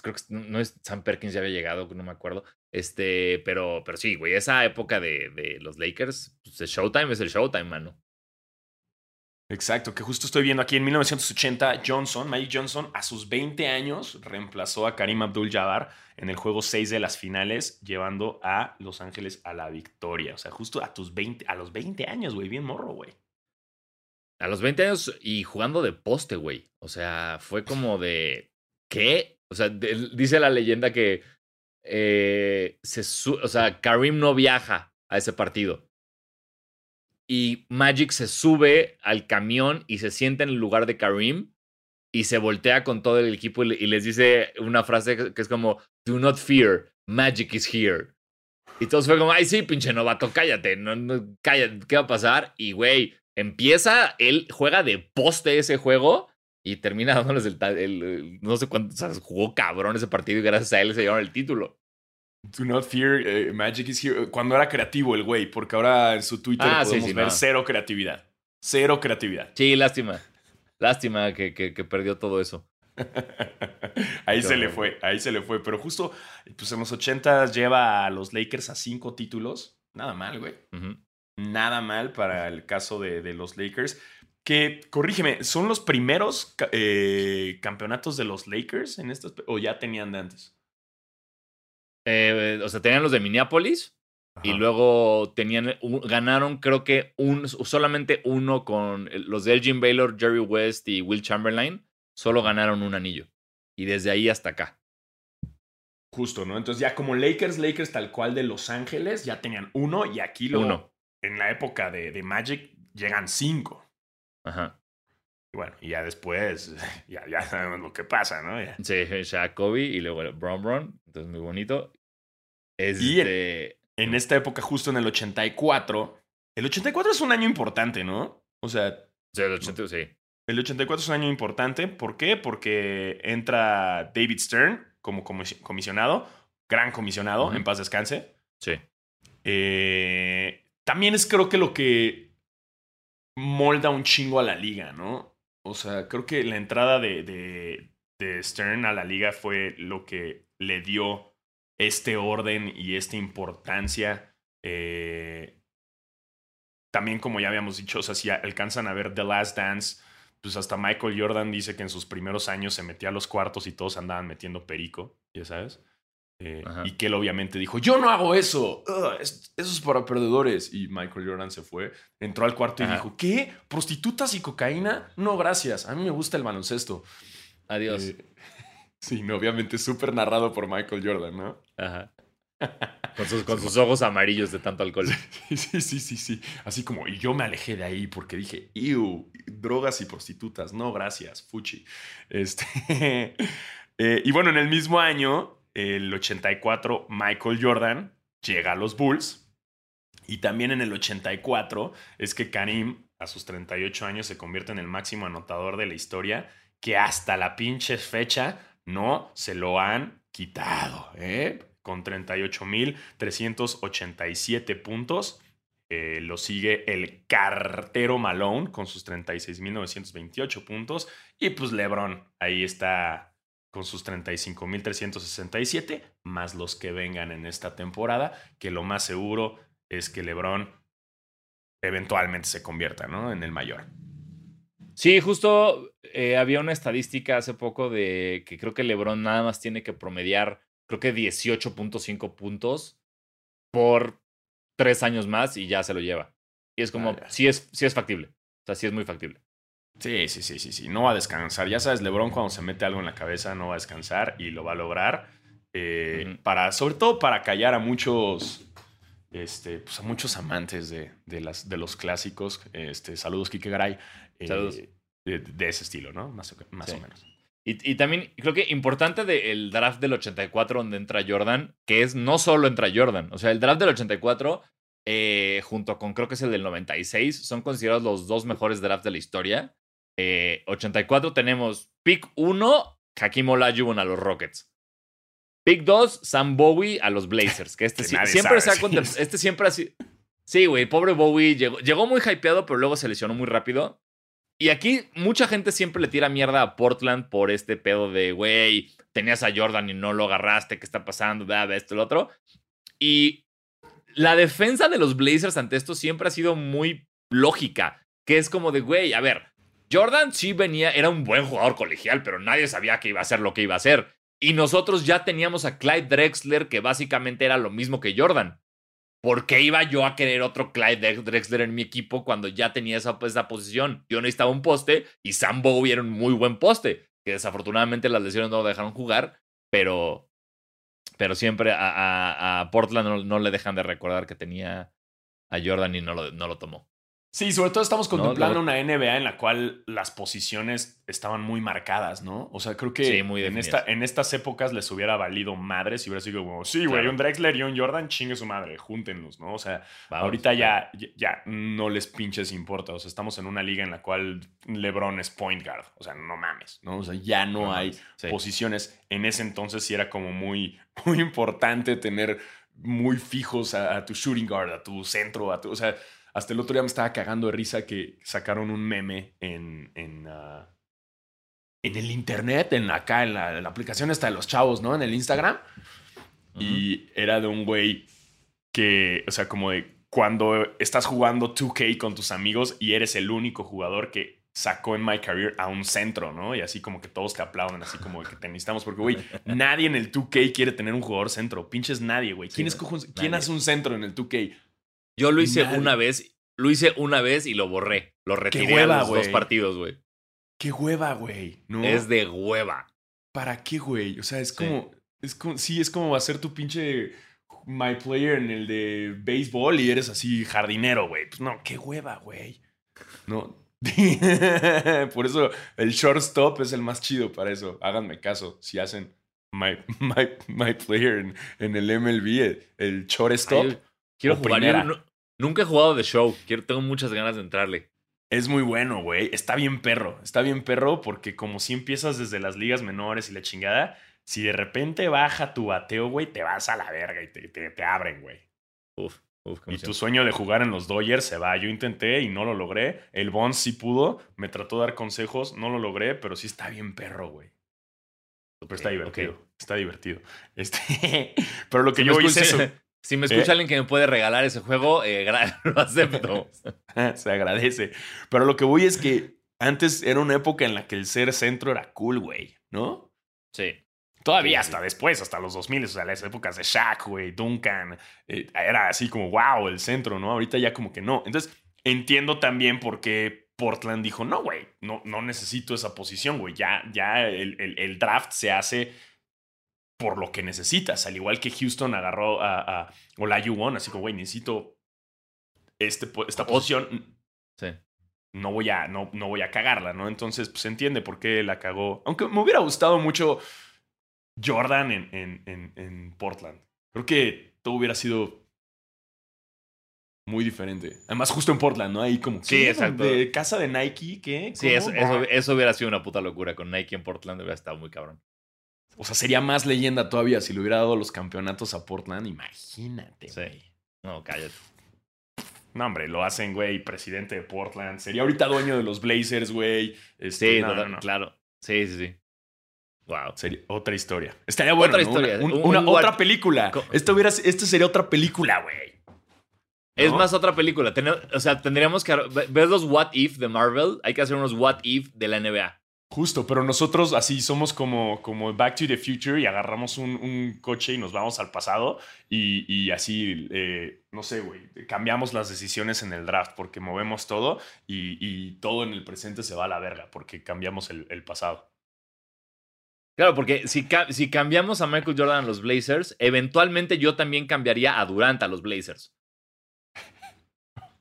B: creo que no es Sam Perkins ya había llegado, no me acuerdo, este, pero, pero sí, güey, esa época de, los Lakers, pues el Showtime es el Showtime, mano.
A: Exacto, que justo estoy viendo aquí en 1980, Johnson, Mike Johnson, a sus 20 años, reemplazó a Karim Abdul-Jabbar en el juego 6 de las finales, llevando a Los Ángeles a la victoria. O sea, justo a tus 20, a los 20 años, güey, bien morro, güey.
B: A los 20 años y jugando de poste, güey. O sea, fue como de. ¿Qué? O sea, dice la leyenda que eh, se, o sea, Karim no viaja a ese partido. y Magic se sube al camión y se sienta en el lugar de Karim y se voltea con todo el equipo y, les dice una frase que es como, do not fear, Magic is here. Y todos fue como, ay, sí, pinche novato, cállate, no, no, cállate, ¿qué va a pasar? Y, güey, empieza, él juega de poste ese juego y termina dándoles el, no sé cuánto, o sea, jugó cabrón ese partido y gracias a él se llevaron el título.
A: Do not fear, eh, Magic is here. Cuando era creativo el güey, porque ahora en su Twitter ah, podemos ver cero creatividad. Cero creatividad.
B: Sí, lástima. Lástima que, que, perdió todo eso.
A: ahí se le fue, ahí se le fue. Pero justo, pues en los 80 lleva a los Lakers a cinco títulos. Nada mal, güey. Nada mal para el caso de, de, los Lakers. Que, corrígeme, ¿son los primeros eh, campeonatos de los Lakers en estos? ¿O ya tenían de antes?
B: Eh, o sea, tenían los de Minneapolis. Y luego tenían, ganaron creo que un, solamente uno con los de Elgin Baylor, Jerry West y Will Chamberlain. Solo ganaron un anillo. Y desde ahí hasta acá.
A: Justo, ¿no? Entonces ya como Lakers, Lakers tal cual de Los Ángeles, ya tenían uno y aquí lo, uno. En la época de, de Magic llegan cinco. Ajá. Y bueno, y ya después, ya, ya sabemos lo que pasa, ¿no?
B: Sí, Shaq Kobe y luego Bron Bron, entonces muy bonito.
A: Y en, en, esta época, justo en el 84, el 84 es un año importante, ¿no? O sea...
B: Sí, el 80, sí.
A: El 84 es un año importante, ¿por qué? Porque entra David Stern como comisionado, gran comisionado, en paz descanse.
B: Sí.
A: Eh, también es creo que lo que molda un chingo a la liga, ¿no? O sea, creo que la entrada de, de, Stern a la liga fue lo que le dio este orden y esta importancia. Eh, también, como ya habíamos dicho, o sea, si alcanzan a ver The Last Dance, pues hasta Michael Jordan dice que en sus primeros años se metía a los cuartos y todos andaban metiendo perico, ya sabes. Eh, y que él obviamente dijo, yo no hago eso, eso es para perdedores. Y Michael Jordan se fue, entró al cuarto y dijo, ¿qué? ¿Prostitutas y cocaína? No, gracias, a mí me gusta el baloncesto.
B: Adiós. Eh,
A: sí, no, obviamente súper narrado por Michael Jordan, ¿no?
B: Ajá. Con sus, con sus, ojos amarillos de tanto alcohol.
A: Sí, sí, sí, sí, sí. Así como, y yo me alejé de ahí porque dije, ew, drogas y prostitutas. No, gracias, fuchi. Este, eh, y bueno, en el mismo año, el 84 Michael Jordan llega a los Bulls. Y también en el 84 es que Karim, a sus 38 años, se convierte en el máximo anotador de la historia, que hasta la pinche fecha no se lo han quitado, ¿eh? con 38.387 puntos. Eh, lo sigue el cartero Malone con sus 36.928 puntos. Y pues LeBron ahí está con sus 35.367, más los que vengan en esta temporada, que lo más seguro es que LeBron eventualmente se convierta ¿no? en el mayor.
B: Sí, justo eh, había una estadística hace poco de que creo que LeBron nada más tiene que promediar, creo que 18.5 puntos por tres años más y ya se lo lleva. Y es como, sí, es, sí es factible. O sea, sí es muy factible.
A: Sí, sí, sí, sí, sí. No va a descansar. Ya sabes, LeBron cuando se mete algo en la cabeza no va a descansar y lo va a lograr. Eh, para, sobre todo para callar a muchos, este, pues a muchos amantes de, de, las, de los clásicos. Este, saludos, Kike Garay. Eh, saludos. De, ese estilo, ¿no? Más, más o menos.
B: Y, y, también creo que importante del draft del 84 donde entra Jordan, que es no solo entra Jordan, o sea, el draft del 84 eh, junto con creo que es el del 96, son considerados los dos mejores drafts de la historia. 84 eh, tenemos pick 1, Hakim Olajuwon a los Rockets. Pick 2, Sam Bowie a los Blazers. Que este siempre se ha Este siempre ha sido. Sí, güey, pobre Bowie llegó, llegó muy hypeado, pero luego se lesionó muy rápido. Y aquí mucha gente siempre le tira mierda a Portland por este pedo de, güey, tenías a Jordan y no lo agarraste, ¿qué está pasando? Ve, esto, lo otro. Y la defensa de los Blazers ante esto siempre ha sido muy lógica, que es como de, güey, a ver, Jordan sí venía, era un buen jugador colegial, pero nadie sabía que iba a ser lo que iba a ser. Y nosotros ya teníamos a Clyde Drexler, que básicamente era lo mismo que Jordan. ¿Por qué iba yo a querer otro Clyde Drexler en mi equipo cuando ya tenía esa, esa posición? Yo necesitaba un poste y Sam Bowie era un muy buen poste, que desafortunadamente las lesiones no lo dejaron jugar, pero, pero siempre a, Portland no, le dejan de recordar que tenía a Jordan y no lo, no lo tomó.
A: Sí, sobre todo estamos contemplando una NBA en la cual las posiciones estaban muy marcadas, ¿no? O sea, creo que en, esta, en estas épocas les hubiera valido madre si hubiera sido como, sí, güey, un Drexler y un Jordan, chingue su madre, júntenlos, ¿no? O sea, ahorita ya, ya no les pinches importa. O sea, estamos en una liga en la cual LeBron es point guard. O sea, no mames, ¿no? O sea, ya no, hay posiciones. En ese entonces sí era como muy, muy importante tener muy fijos a, a tu shooting guard, a tu centro, a tu. O sea hasta el otro día me estaba cagando de risa que sacaron un meme en, en, ah, en el internet, en acá, en la, aplicación esta de los chavos, ¿no? En el Instagram. Y era de un güey que, o sea, como de cuando estás jugando 2K con tus amigos y eres el único jugador que sacó en My Career a un centro, ¿no? Y así como que todos te aplauden, así como que te necesitamos, porque, güey, nadie en el 2K quiere tener un jugador centro. Pinches nadie, güey. ¿Quién, ¿Quién hace un centro en el 2K?
B: Yo lo hice una vez, lo hice una vez y lo borré. Lo retiré a los dos partidos, güey.
A: Qué hueva, güey. ¿no?
B: Es de hueva.
A: ¿Para qué, güey? O sea, es como, es como. Sí, es como hacer tu pinche My Player en el de béisbol y eres así jardinero, güey. Pues no, qué hueva, güey. No. Por eso el shortstop es el más chido para eso. Háganme caso. Si hacen My, my, my Player en, en, el MLB, el, shortstop.
B: Quiero jugar. nunca he jugado de show. Quiero, tengo muchas ganas de entrarle.
A: Es muy bueno, güey. Está bien perro. Está bien perro porque como si empiezas desde las ligas menores y la chingada, si de repente baja tu bateo, güey, te vas a la verga y te, te, abren, güey. Uf, uf. Y tu sueño de jugar en los Dodgers se va. Yo intenté y no lo logré. El Bonds sí pudo. Me trató de dar consejos. No lo logré, pero sí está bien perro, güey. Pero está divertido. Está divertido. Este, pero lo que yo hice eso.
B: Si me escucha ¿Eh? alguien que me puede regalar ese juego, eh, lo acepto.
A: Se agradece. Pero lo que voy es que antes era una época en la que el ser centro era cool, güey, ¿no?
B: Sí.
A: Todavía hasta después, hasta los 2000, o sea, las épocas de Shaq, güey, Duncan, eh, era así como, wow, el centro, ¿no? Ahorita ya como que no. Entonces, entiendo también por qué Portland dijo, no, güey, no, no necesito esa posición, güey, ya, ya el, el draft se hace por lo que necesitas. Al igual que Houston agarró a, a Olajuwon, así como, güey, necesito este, esta posición.
B: Sí.
A: No voy, a, no, no voy a cagarla, ¿no? Entonces, pues se entiende por qué la cagó. Aunque me hubiera gustado mucho Jordan en, en, en, Portland. Creo que todo hubiera sido muy diferente. Además, justo en Portland, ¿no? Ahí como...
B: Sí, exacto.
A: De casa de Nike, ¿qué?
B: Sí, eso, eso, eso, hubiera sido una puta locura. Con Nike en Portland hubiera estado muy cabrón.
A: O sea, sería más leyenda todavía si le hubiera dado los campeonatos a Portland. Imagínate, güey.
B: No, cállate.
A: No, hombre, lo hacen, güey, presidente de Portland. Sería ahorita dueño de los Blazers, güey.
B: Este, sí, claro. Sí, sí, sí.
A: Wow. Sería otra historia. Estaría bueno. Otra historia. Una, otra película. Esto, hubiera, esto sería otra película, güey.
B: Es más otra película. o sea, tendríamos que. ¿Ves los What If de Marvel? Hay que hacer unos What If de la NBA.
A: Justo, pero nosotros así somos como, como Back to the Future y agarramos un, coche y nos vamos al pasado y, así, eh, no sé, güey, cambiamos las decisiones en el draft porque movemos todo y, todo en el presente se va a la verga porque cambiamos el, pasado.
B: Claro, porque si, si cambiamos a Michael Jordan a los Blazers, eventualmente yo también cambiaría a Durant a los Blazers.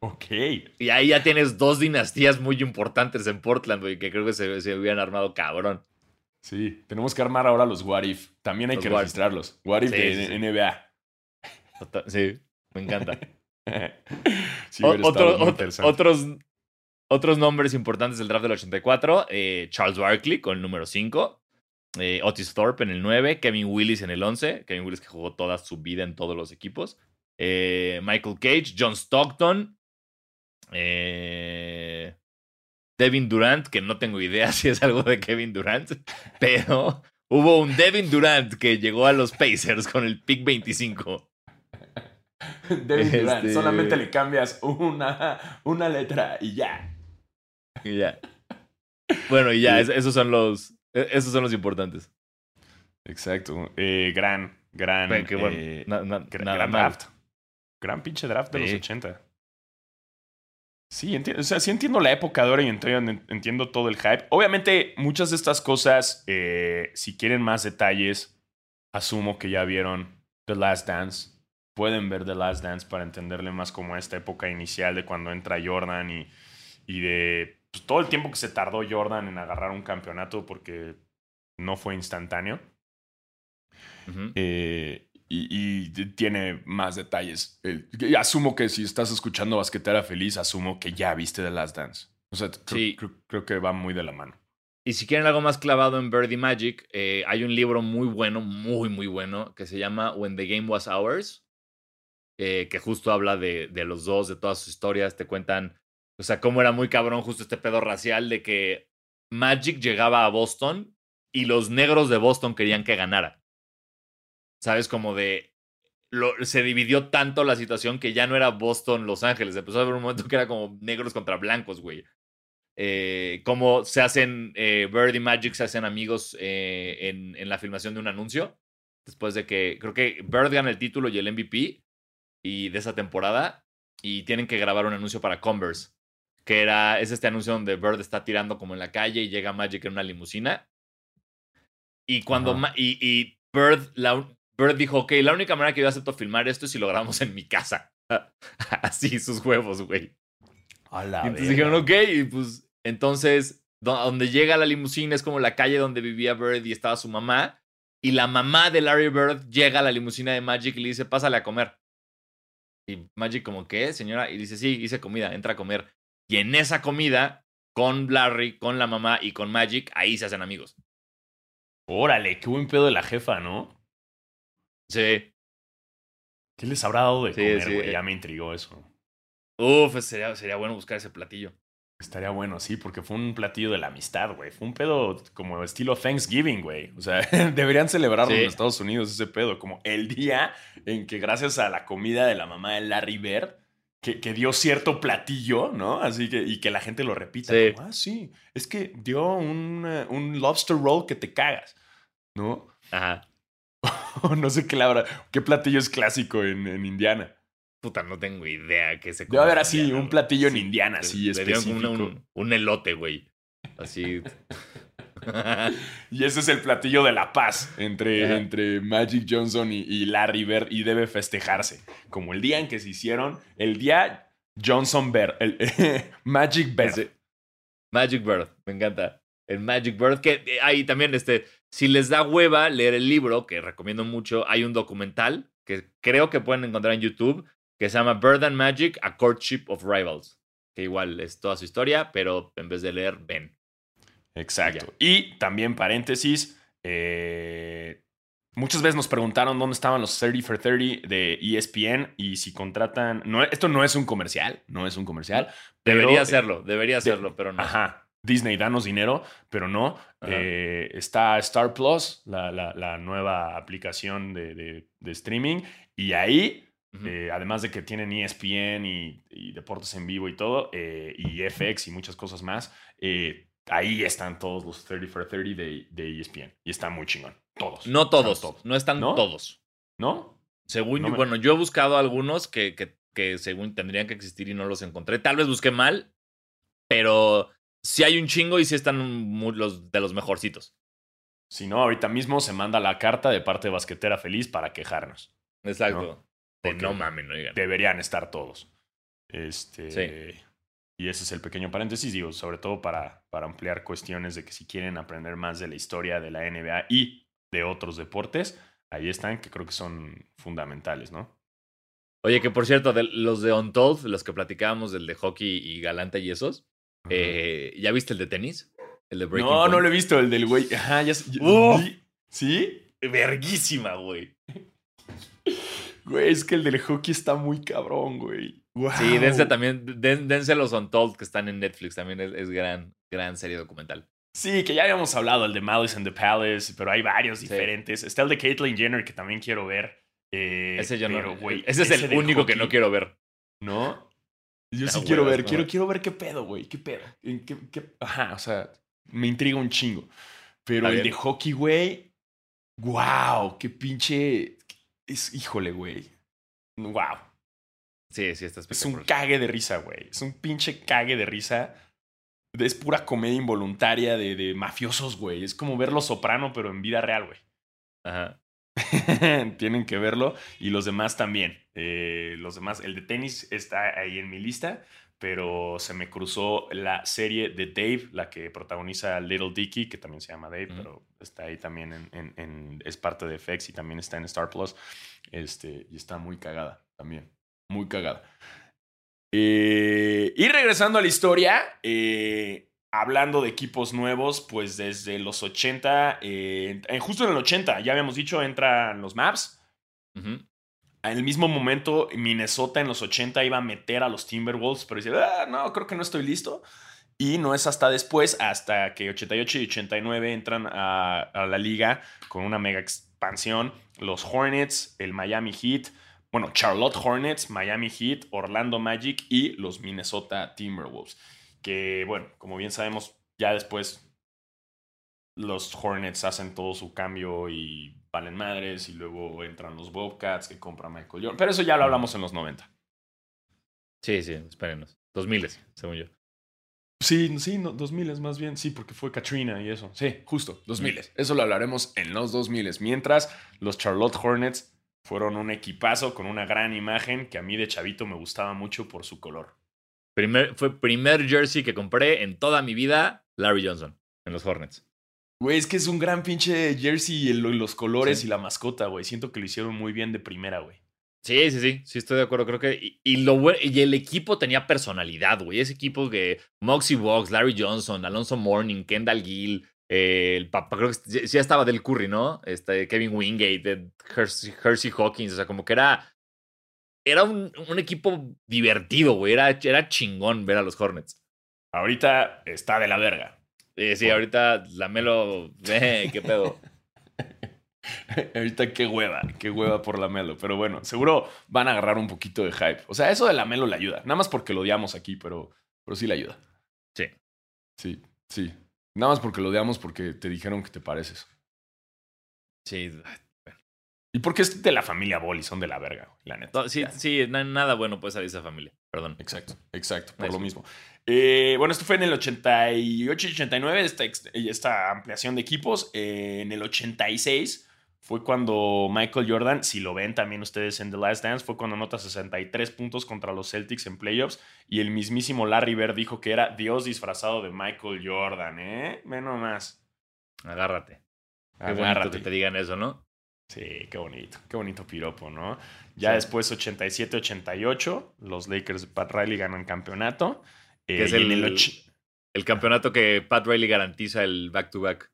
A: Ok.
B: Y ahí ya tienes dos dinastías muy importantes en Portland, güey, que creo que se, se hubieran armado cabrón.
A: Sí, tenemos que armar ahora los What If. También hay que registrarlos. What If de NBA.
B: Sí, me encanta. otros, otros nombres importantes del draft del 84. Eh, Charles Barkley con el número 5. Eh, Otis Thorpe en el 9. Kevin Willis en el 11. Kevin Willis que jugó toda su vida en todos los equipos. Eh, Michael Cage, John Stockton, eh, Devin Durant, que no tengo idea si es algo de Kevin Durant, pero hubo un Devin Durant que llegó a los Pacers con el pick 25.
A: Devin Durant, este solamente le cambias una, una letra y ya.
B: Y ya. Bueno, y ya, esos son los, e, esos son los importantes.
A: Exacto. Eh, gran, gran, eh, gran draft. Gran pinche draft de los 80. Sí, entiendo, o sea, sí entiendo la época de ahora y entiendo, todo el hype. Obviamente, muchas de estas cosas, eh, si quieren más detalles, asumo que ya vieron The Last Dance. pueden ver The Last Dance para entenderle más como esta época inicial de cuando entra Jordan y, y de pues, todo el tiempo que se tardó Jordan en agarrar un campeonato porque no fue instantáneo. eh, y, tiene más detalles. y asumo que si estás escuchando Basquetera Feliz, asumo que ya viste The Last Dance. O sea, sí. creo, que va muy de la mano.
B: Y si quieren algo más clavado en Birdie Magic, eh, hay un libro muy bueno, muy, muy bueno, que se llama When the Game Was Ours, eh, que justo habla de, de, los dos, de todas sus historias. Te cuentan, o sea, cómo era muy cabrón justo este pedo racial de que Magic llegaba a Boston y los negros de Boston querían que ganara. ¿Sabes? Como de. se dividió tanto la situación que ya no era Boston-Los Ángeles. Empezó a haber un momento que era como negros contra blancos, güey. Eh, cómo se hacen. Eh, Bird y Magic se hacen amigos eh, en, en, la filmación de un anuncio. Después de que. Creo que Bird gana el título y el MVP y de esa temporada. Y tienen que grabar un anuncio para Converse. Que era. Es este anuncio donde Bird está tirando como en la calle y llega Magic en una limusina. Y cuando. Y, y Bird, la, Bird dijo, ok, la única manera que yo acepto filmar esto es si lo grabamos en mi casa. Así, sus huevos, güey. A la y entonces dijeron, ok, y pues entonces, donde llega la limusina es como la calle donde vivía Bird y estaba su mamá. Y la mamá de Larry Bird llega a la limusina de Magic y le dice, pásale a comer. Y Magic como, ¿qué, señora? Y dice, sí, hice comida, entra a comer. Y en esa comida, con Larry, con la mamá y con Magic, ahí se hacen amigos.
A: Órale, qué buen pedo de la jefa, ¿no?
B: Sí.
A: ¿Qué les habrá dado de comer, güey? Ya me intrigó eso.
B: Uf, sería, sería bueno buscar ese platillo.
A: Estaría bueno, sí, porque fue un platillo de la amistad, güey. Fue un pedo como estilo Thanksgiving, güey. O sea, deberían celebrarlo en Estados Unidos ese pedo. Como el día en que gracias a la comida de la mamá de Larry Bird, que, que dio cierto platillo, ¿no? Así que, y que la gente lo repita. Sí. ah, sí, es que dio un, eh, un lobster roll que te cagas, ¿no?
B: Ajá.
A: no sé qué labra. ¿Qué platillo es clásico en, en Indiana?
B: Puta, no tengo idea qué se
A: come. Debe haber así un platillo en Indiana, sí, específico.
B: Un, un, elote, güey. Así.
A: y ese es el platillo de la paz entre, entre Magic Johnson y, Larry Bird y debe festejarse. Como el día en que se hicieron, el día Johnson Bird, el, Magic Bird.
B: Magic Bird, me encanta. El Magic Bird, que eh, ahí también este, si les da hueva leer el libro, que recomiendo mucho, hay un documental que creo que pueden encontrar en YouTube que se llama Bird and Magic, A Courtship of Rivals. Que igual es toda su historia, pero en vez de leer, ven.
A: Exacto. Y, también paréntesis, eh, muchas veces nos preguntaron dónde estaban los 30 for 30 de ESPN y si contratan... No, esto no es un comercial, no es un comercial.
B: Debería hacerlo, debería hacerlo, pero no.
A: Ajá. Disney, danos dinero, pero no. Eh, está Star Plus, la, la, nueva aplicación de, de, streaming, y ahí, eh, además de que tienen ESPN y, deportes en vivo y todo, eh, y FX y muchas cosas más, ahí están todos los 30 for 30 de, de ESPN, y está muy chingón. Todos.
B: No todos, no están todos.
A: ¿No?
B: Según yo, bueno, yo he buscado algunos que, que, que según tendrían que existir y no los encontré. Tal vez busqué mal, pero si hay un chingo y si están los de los mejorcitos.
A: Si no, ahorita mismo se manda la carta de parte de Basquetera Feliz para quejarnos.
B: Exacto. ¿no? no mames, no
A: Deberían estar todos. Este. Sí. Y ese es el pequeño paréntesis, digo, sobre todo para, para ampliar cuestiones de que si quieren aprender más de la historia de la NBA y de otros deportes, ahí están, que creo que son fundamentales, ¿no?
B: Oye, que por cierto, de los de Untold, los que platicábamos del de hockey y Galanta y esos, eh, ¿Ya viste el de tenis?
A: El de Breaking No, no lo he visto, el del güey. Ajá, ya. ¿Sí?
B: Verguísima, güey.
A: Güey, es que el del hockey está muy cabrón, güey.
B: Sí, dense también, dense los Untold que están en Netflix, también es, gran, gran serie documental.
A: Sí, que ya habíamos hablado, el de Malice in the Palace, pero hay varios diferentes. Está el de Caitlyn Jenner que también quiero ver. Eh,
B: ese yo no, güey. Ese es el único que no quiero ver.
A: ¿No? Yo sí quiero ver, quiero, quiero ver qué pedo, güey, qué pedo. qué, Ajá, o sea, me intriga un chingo. Pero el de hockey, güey, wow, qué pinche... Es, híjole, güey. Wow.
B: Sí, sí, está
A: Es un cague de risa, güey. Es un pinche cague de risa. Es pura comedia involuntaria de, de mafiosos, güey. Es como ver Los Soprano, pero en vida real, güey.
B: Ajá.
A: tienen que verlo. Y los demás también. Eh, los demás, el de tenis está ahí en mi lista, pero se me cruzó la serie de Dave, la que protagoniza Little Dicky, que también se llama Dave, pero está ahí también en, es parte de FX y también está en Star Plus. Este, y está muy cagada también. Muy cagada. Eh, y regresando a la historia, eh, hablando de equipos nuevos, pues desde los 80, eh, justo en el 80, ya habíamos dicho, entran los Maps. En el mismo momento, Minnesota en los 80 iba a meter a los Timberwolves, pero dice, ah, no, creo que no estoy listo. Y no es hasta después, hasta que 88 y 89 entran a, a la liga con una mega expansión. Los Hornets, el Miami Heat, bueno, Charlotte Hornets, Miami Heat, Orlando Magic y los Minnesota Timberwolves que, bueno, como bien sabemos, ya después los Hornets hacen todo su cambio y valen madres y luego entran los Bobcats que compra Michael Jordan. Pero eso ya lo hablamos en los 90.
B: Sí, sí, espérenos. 2000, según yo.
A: Sí, sí, no, 2000 más bien, sí, porque fue Katrina y eso. Sí, justo, 2000. Eso lo hablaremos en los 2000. Mientras los Charlotte Hornets fueron un equipazo con una gran imagen que a mí de chavito me gustaba mucho por su color.
B: Primer, fue primer jersey que compré en toda mi vida, Larry Johnson, en los Hornets.
A: Güey, es que es un gran pinche jersey y los colores y la mascota, güey. Siento que lo hicieron muy bien de primera, güey.
B: Sí, sí, sí, sí, estoy de acuerdo. Creo que. Y, lo, y el equipo tenía personalidad, güey. Ese equipo que Moxie Box, Larry Johnson, Alonso Morning, Kendall Gill, el papá, creo que ya estaba del Curry, ¿no? Este, Kevin Wingate, Hersey, Hersey Hawkins, o sea, como que era era un, equipo divertido, güey. Era, era chingón ver a los Hornets.
A: Ahorita está de la verga.
B: Sí, sí, ahorita la Melo. Eh, ¿Qué pedo?
A: ahorita qué hueva, qué hueva por la Melo. Pero bueno, seguro van a agarrar un poquito de hype. O sea, eso de la Melo le ayuda. Nada más porque lo odiamos aquí, pero, pero sí le ayuda.
B: Sí.
A: Sí, sí. Nada más porque lo odiamos porque te dijeron que te pareces.
B: Sí,
A: y porque es de la familia Bolly, son de la verga, la neta.
B: sí, sí, nada bueno puede salir de esa familia. Perdón.
A: Exacto, exacto, por lo mismo. Eh, bueno, esto fue en el 88 y 89, esta, esta ampliación de equipos. Eh, en el 86 fue cuando Michael Jordan, si lo ven también ustedes en The Last Dance, fue cuando anota 63 puntos contra los Celtics en playoffs. Y el mismísimo Larry Bird dijo que era Dios disfrazado de Michael Jordan, ¿eh? Menos más.
B: Agárrate. Agárrate. que te digan eso, ¿no?
A: Sí, qué bonito, qué bonito piropo, ¿no? Ya después 87-88, los Lakers de Pat Riley ganan campeonato.
B: Eh, es el, el, campeonato que Pat Riley garantiza el back-to-back.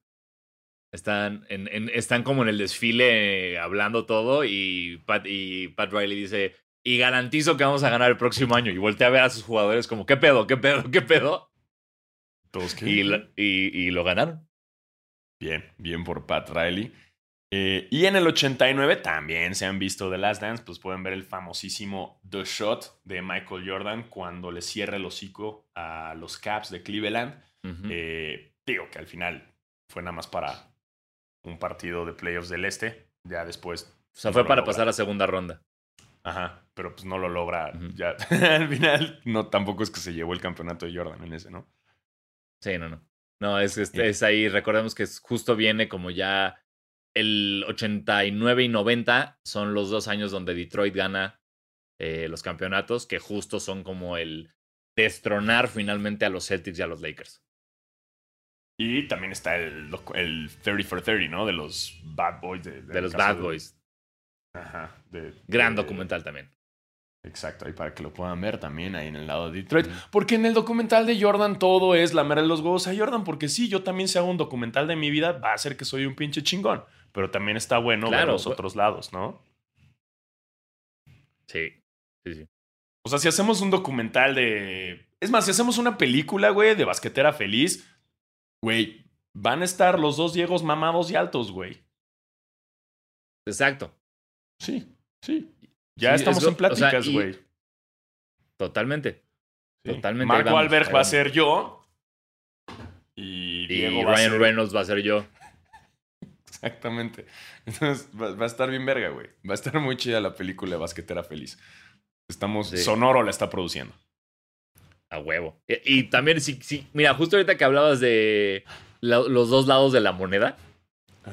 B: Están, en, están como en el desfile hablando todo y Pat, y Pat Riley dice, y garantizo que vamos a ganar el próximo año. Y voltea a ver a sus jugadores como, ¿qué pedo? ¿Qué pedo? ¿Qué pedo?
A: ¿Todos qué?
B: Y, y, y lo ganaron.
A: Bien, bien por Pat Riley. Eh, y en el 89 también se han visto The Last Dance, pues pueden ver el famosísimo The Shot de Michael Jordan cuando le cierra el hocico a los Caps de Cleveland. Eh, digo que al final fue nada más para un partido de playoffs del Este, ya después.
B: O sea, fue para pasar a segunda ronda.
A: Ajá, pero pues no lo logra. Ya al final, no, tampoco es que se llevó el campeonato de Jordan en ese, ¿no?
B: Sí, no, no. No, es, es, es ahí, recordemos que justo viene como ya el 89 y 90 son los dos años donde Detroit gana eh, los campeonatos, que justo son como el destronar finalmente a los Celtics y a los Lakers.
A: Y también está el, el 30 for 30, ¿no? De los Bad Boys.
B: De, los Bad Boys.
A: Ajá.
B: Gran documental también.
A: Exacto, ahí para que lo puedan ver también ahí en el lado de Detroit. Porque en el documental de Jordan todo es la mera de los huevos a Jordan. Porque si yo también si hago un documental de mi vida, va a ser que soy un pinche chingón pero también está bueno ver los otros lados, ¿no?
B: Sí, sí, sí.
A: O sea, si hacemos un documental de... Es más, si hacemos una película, güey, de basquetera feliz, güey, van a estar los dos Diegos mamados y altos, güey.
B: Exacto.
A: Sí, sí. Ya estamos en pláticas, güey.
B: totalmente. Totalmente.
A: Marco Albert va a ser yo. Y,
B: Diego Ryan Reynolds va a ser yo.
A: Exactamente. Entonces va, a estar bien verga, güey. Va a estar muy chida la película de Basquetera Feliz. Estamos. Sonoro la está produciendo.
B: A huevo. Y, también, sí, sí. Mira, justo ahorita que hablabas de los dos lados de la moneda.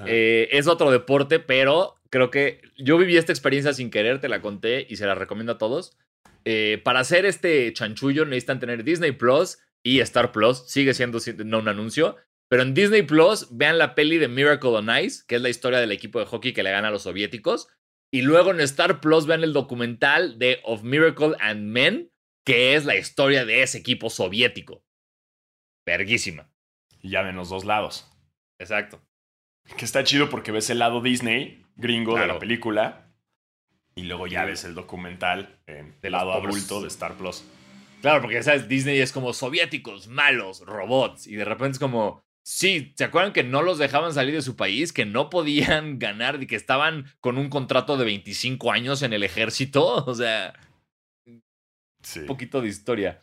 B: Eh, es otro deporte, pero creo que yo viví esta experiencia sin querer, te la conté y se la recomiendo a todos. Eh, para hacer este chanchullo necesitan tener Disney Plus y Star Plus. Sigue siendo no un anuncio. Pero en Disney Plus, vean la peli de Miracle on Ice, que es la historia del equipo de hockey que le gana a los soviéticos. Y luego en Star Plus vean el documental de Of Miracle and Men, que es la historia de ese equipo soviético. Verguísima.
A: Y ya ven los dos lados.
B: Exacto.
A: Que está chido porque ves el lado Disney, gringo, de la película. Y luego ya ves el documental en del lado adulto de Star Plus.
B: Claro, porque sabes, Disney es como soviéticos, malos, robots. Y de repente es como, Sí, ¿se acuerdan que no los dejaban salir de su país? Que no podían ganar y que estaban con un contrato de 25 años en el ejército. O sea, un poquito de historia.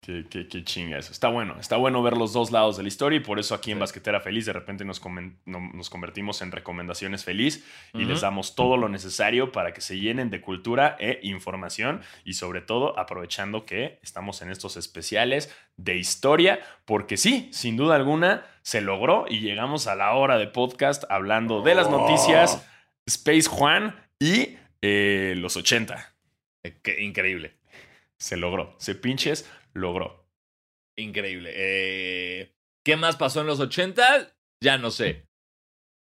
A: Qué, qué, qué chinga eso. Está bueno, está bueno ver los dos lados de la historia y por eso aquí en Basquetera Feliz de repente nos, nos convertimos en recomendaciones feliz y les damos todo lo necesario para que se llenen de cultura e información y sobre todo aprovechando que estamos en estos especiales de historia, porque sí, sin duda alguna se logró y llegamos a la hora de podcast hablando de las oh. noticias, Space Juan y eh, los 80.
B: Eh, qué increíble.
A: Se logró. Se pinches logró.
B: Increíble. Eh, ¿Qué más pasó en los 80? Ya no sé.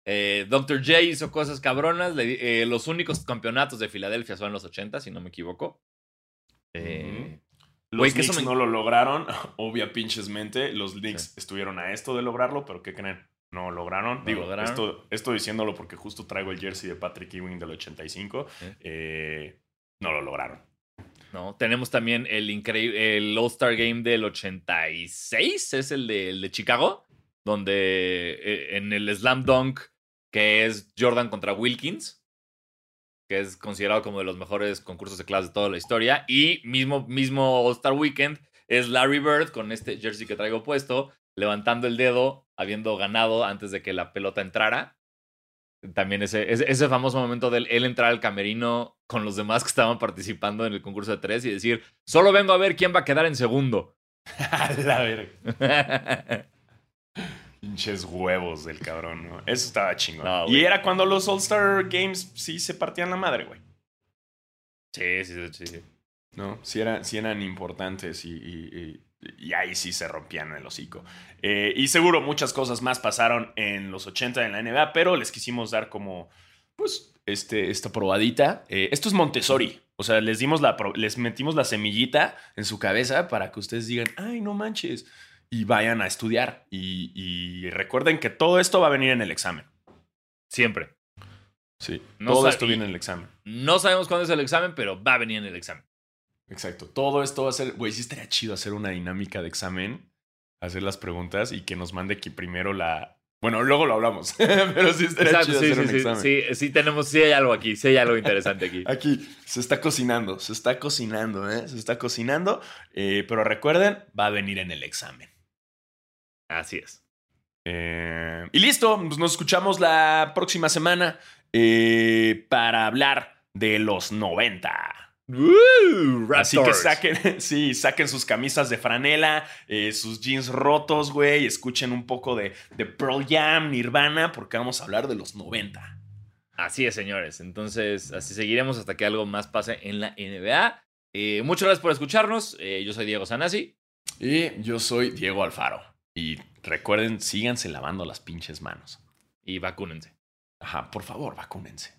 B: Eh, Dr. J hizo cosas cabronas. Los únicos campeonatos de Filadelfia son en los 80, si no me equivoco.
A: Los Knicks no lo lograron, obvia pinchesmente. Los Knicks estuvieron a esto de lograrlo, pero ¿qué creen? No lograron. Digo, Esto, esto, diciéndolo porque justo traigo el jersey de Patrick Ewing del 85. no lo lograron.
B: ¿no? Tenemos también el increíble, el All-Star Game del 86, es el de, el de Chicago, donde eh, en el Slam Dunk, que es Jordan contra Wilkins, que es considerado como de los mejores concursos de clase de toda la historia, y mismo, mismo All-Star Weekend es Larry Bird con este jersey que traigo puesto, levantando el dedo, habiendo ganado antes de que la pelota entrara. También ese, ese, famoso momento de él entrar al camerino con los demás que estaban participando en el concurso de tres y decir, solo vengo a ver quién va a quedar en segundo.
A: la verga. Pinches huevos del cabrón, ¿no? Eso estaba chingón. y era cuando los All-Star Games sí se partían la madre, güey.
B: Sí, sí, sí, sí.
A: ¿No? Sí, eran importantes y y ahí sí se rompían el hocico. Eh, y seguro muchas cosas más pasaron en los 80 en la NBA, pero les quisimos dar como, pues, este, esta probadita. Eh, esto es Montessori. O sea, les, dimos la, les metimos la semillita en su cabeza para que ustedes digan, ay, no manches, y vayan a estudiar. Y, recuerden que todo esto va a venir en el examen.
B: Siempre.
A: Sí, todo esto viene en el examen.
B: No sabemos cuándo es el examen, pero va a venir en el examen.
A: Exacto. Todo esto va a ser, güey, sí estaría chido hacer una dinámica de examen, hacer las preguntas y que nos mande aquí primero la... Bueno, luego lo hablamos, pero sí estaría chido hacer un examen.
B: Sí, sí, tenemos, sí hay algo aquí, sí hay algo interesante aquí.
A: aquí, se está cocinando, se está cocinando, ¿eh? Se está cocinando, eh, pero recuerden, va a venir en el examen.
B: Así es.
A: Eh, y listo, pues nos escuchamos la próxima semana eh, para hablar de los 90. Así que saquen, sí, saquen sus camisas de franela, eh, sus jeans rotos, güey, escuchen un poco de, de Pearl Jam, Nirvana, porque vamos a hablar de los 90.
B: Así es, señores. Entonces, así seguiremos hasta que algo más pase en la NBA. Eh, muchas gracias por escucharnos. Eh, yo soy Diego Sanasi.
A: Y yo soy Diego Alfaro. Y recuerden, síganse lavando las pinches manos.
B: Y vacúnense.
A: Ajá, por favor, vacúnense.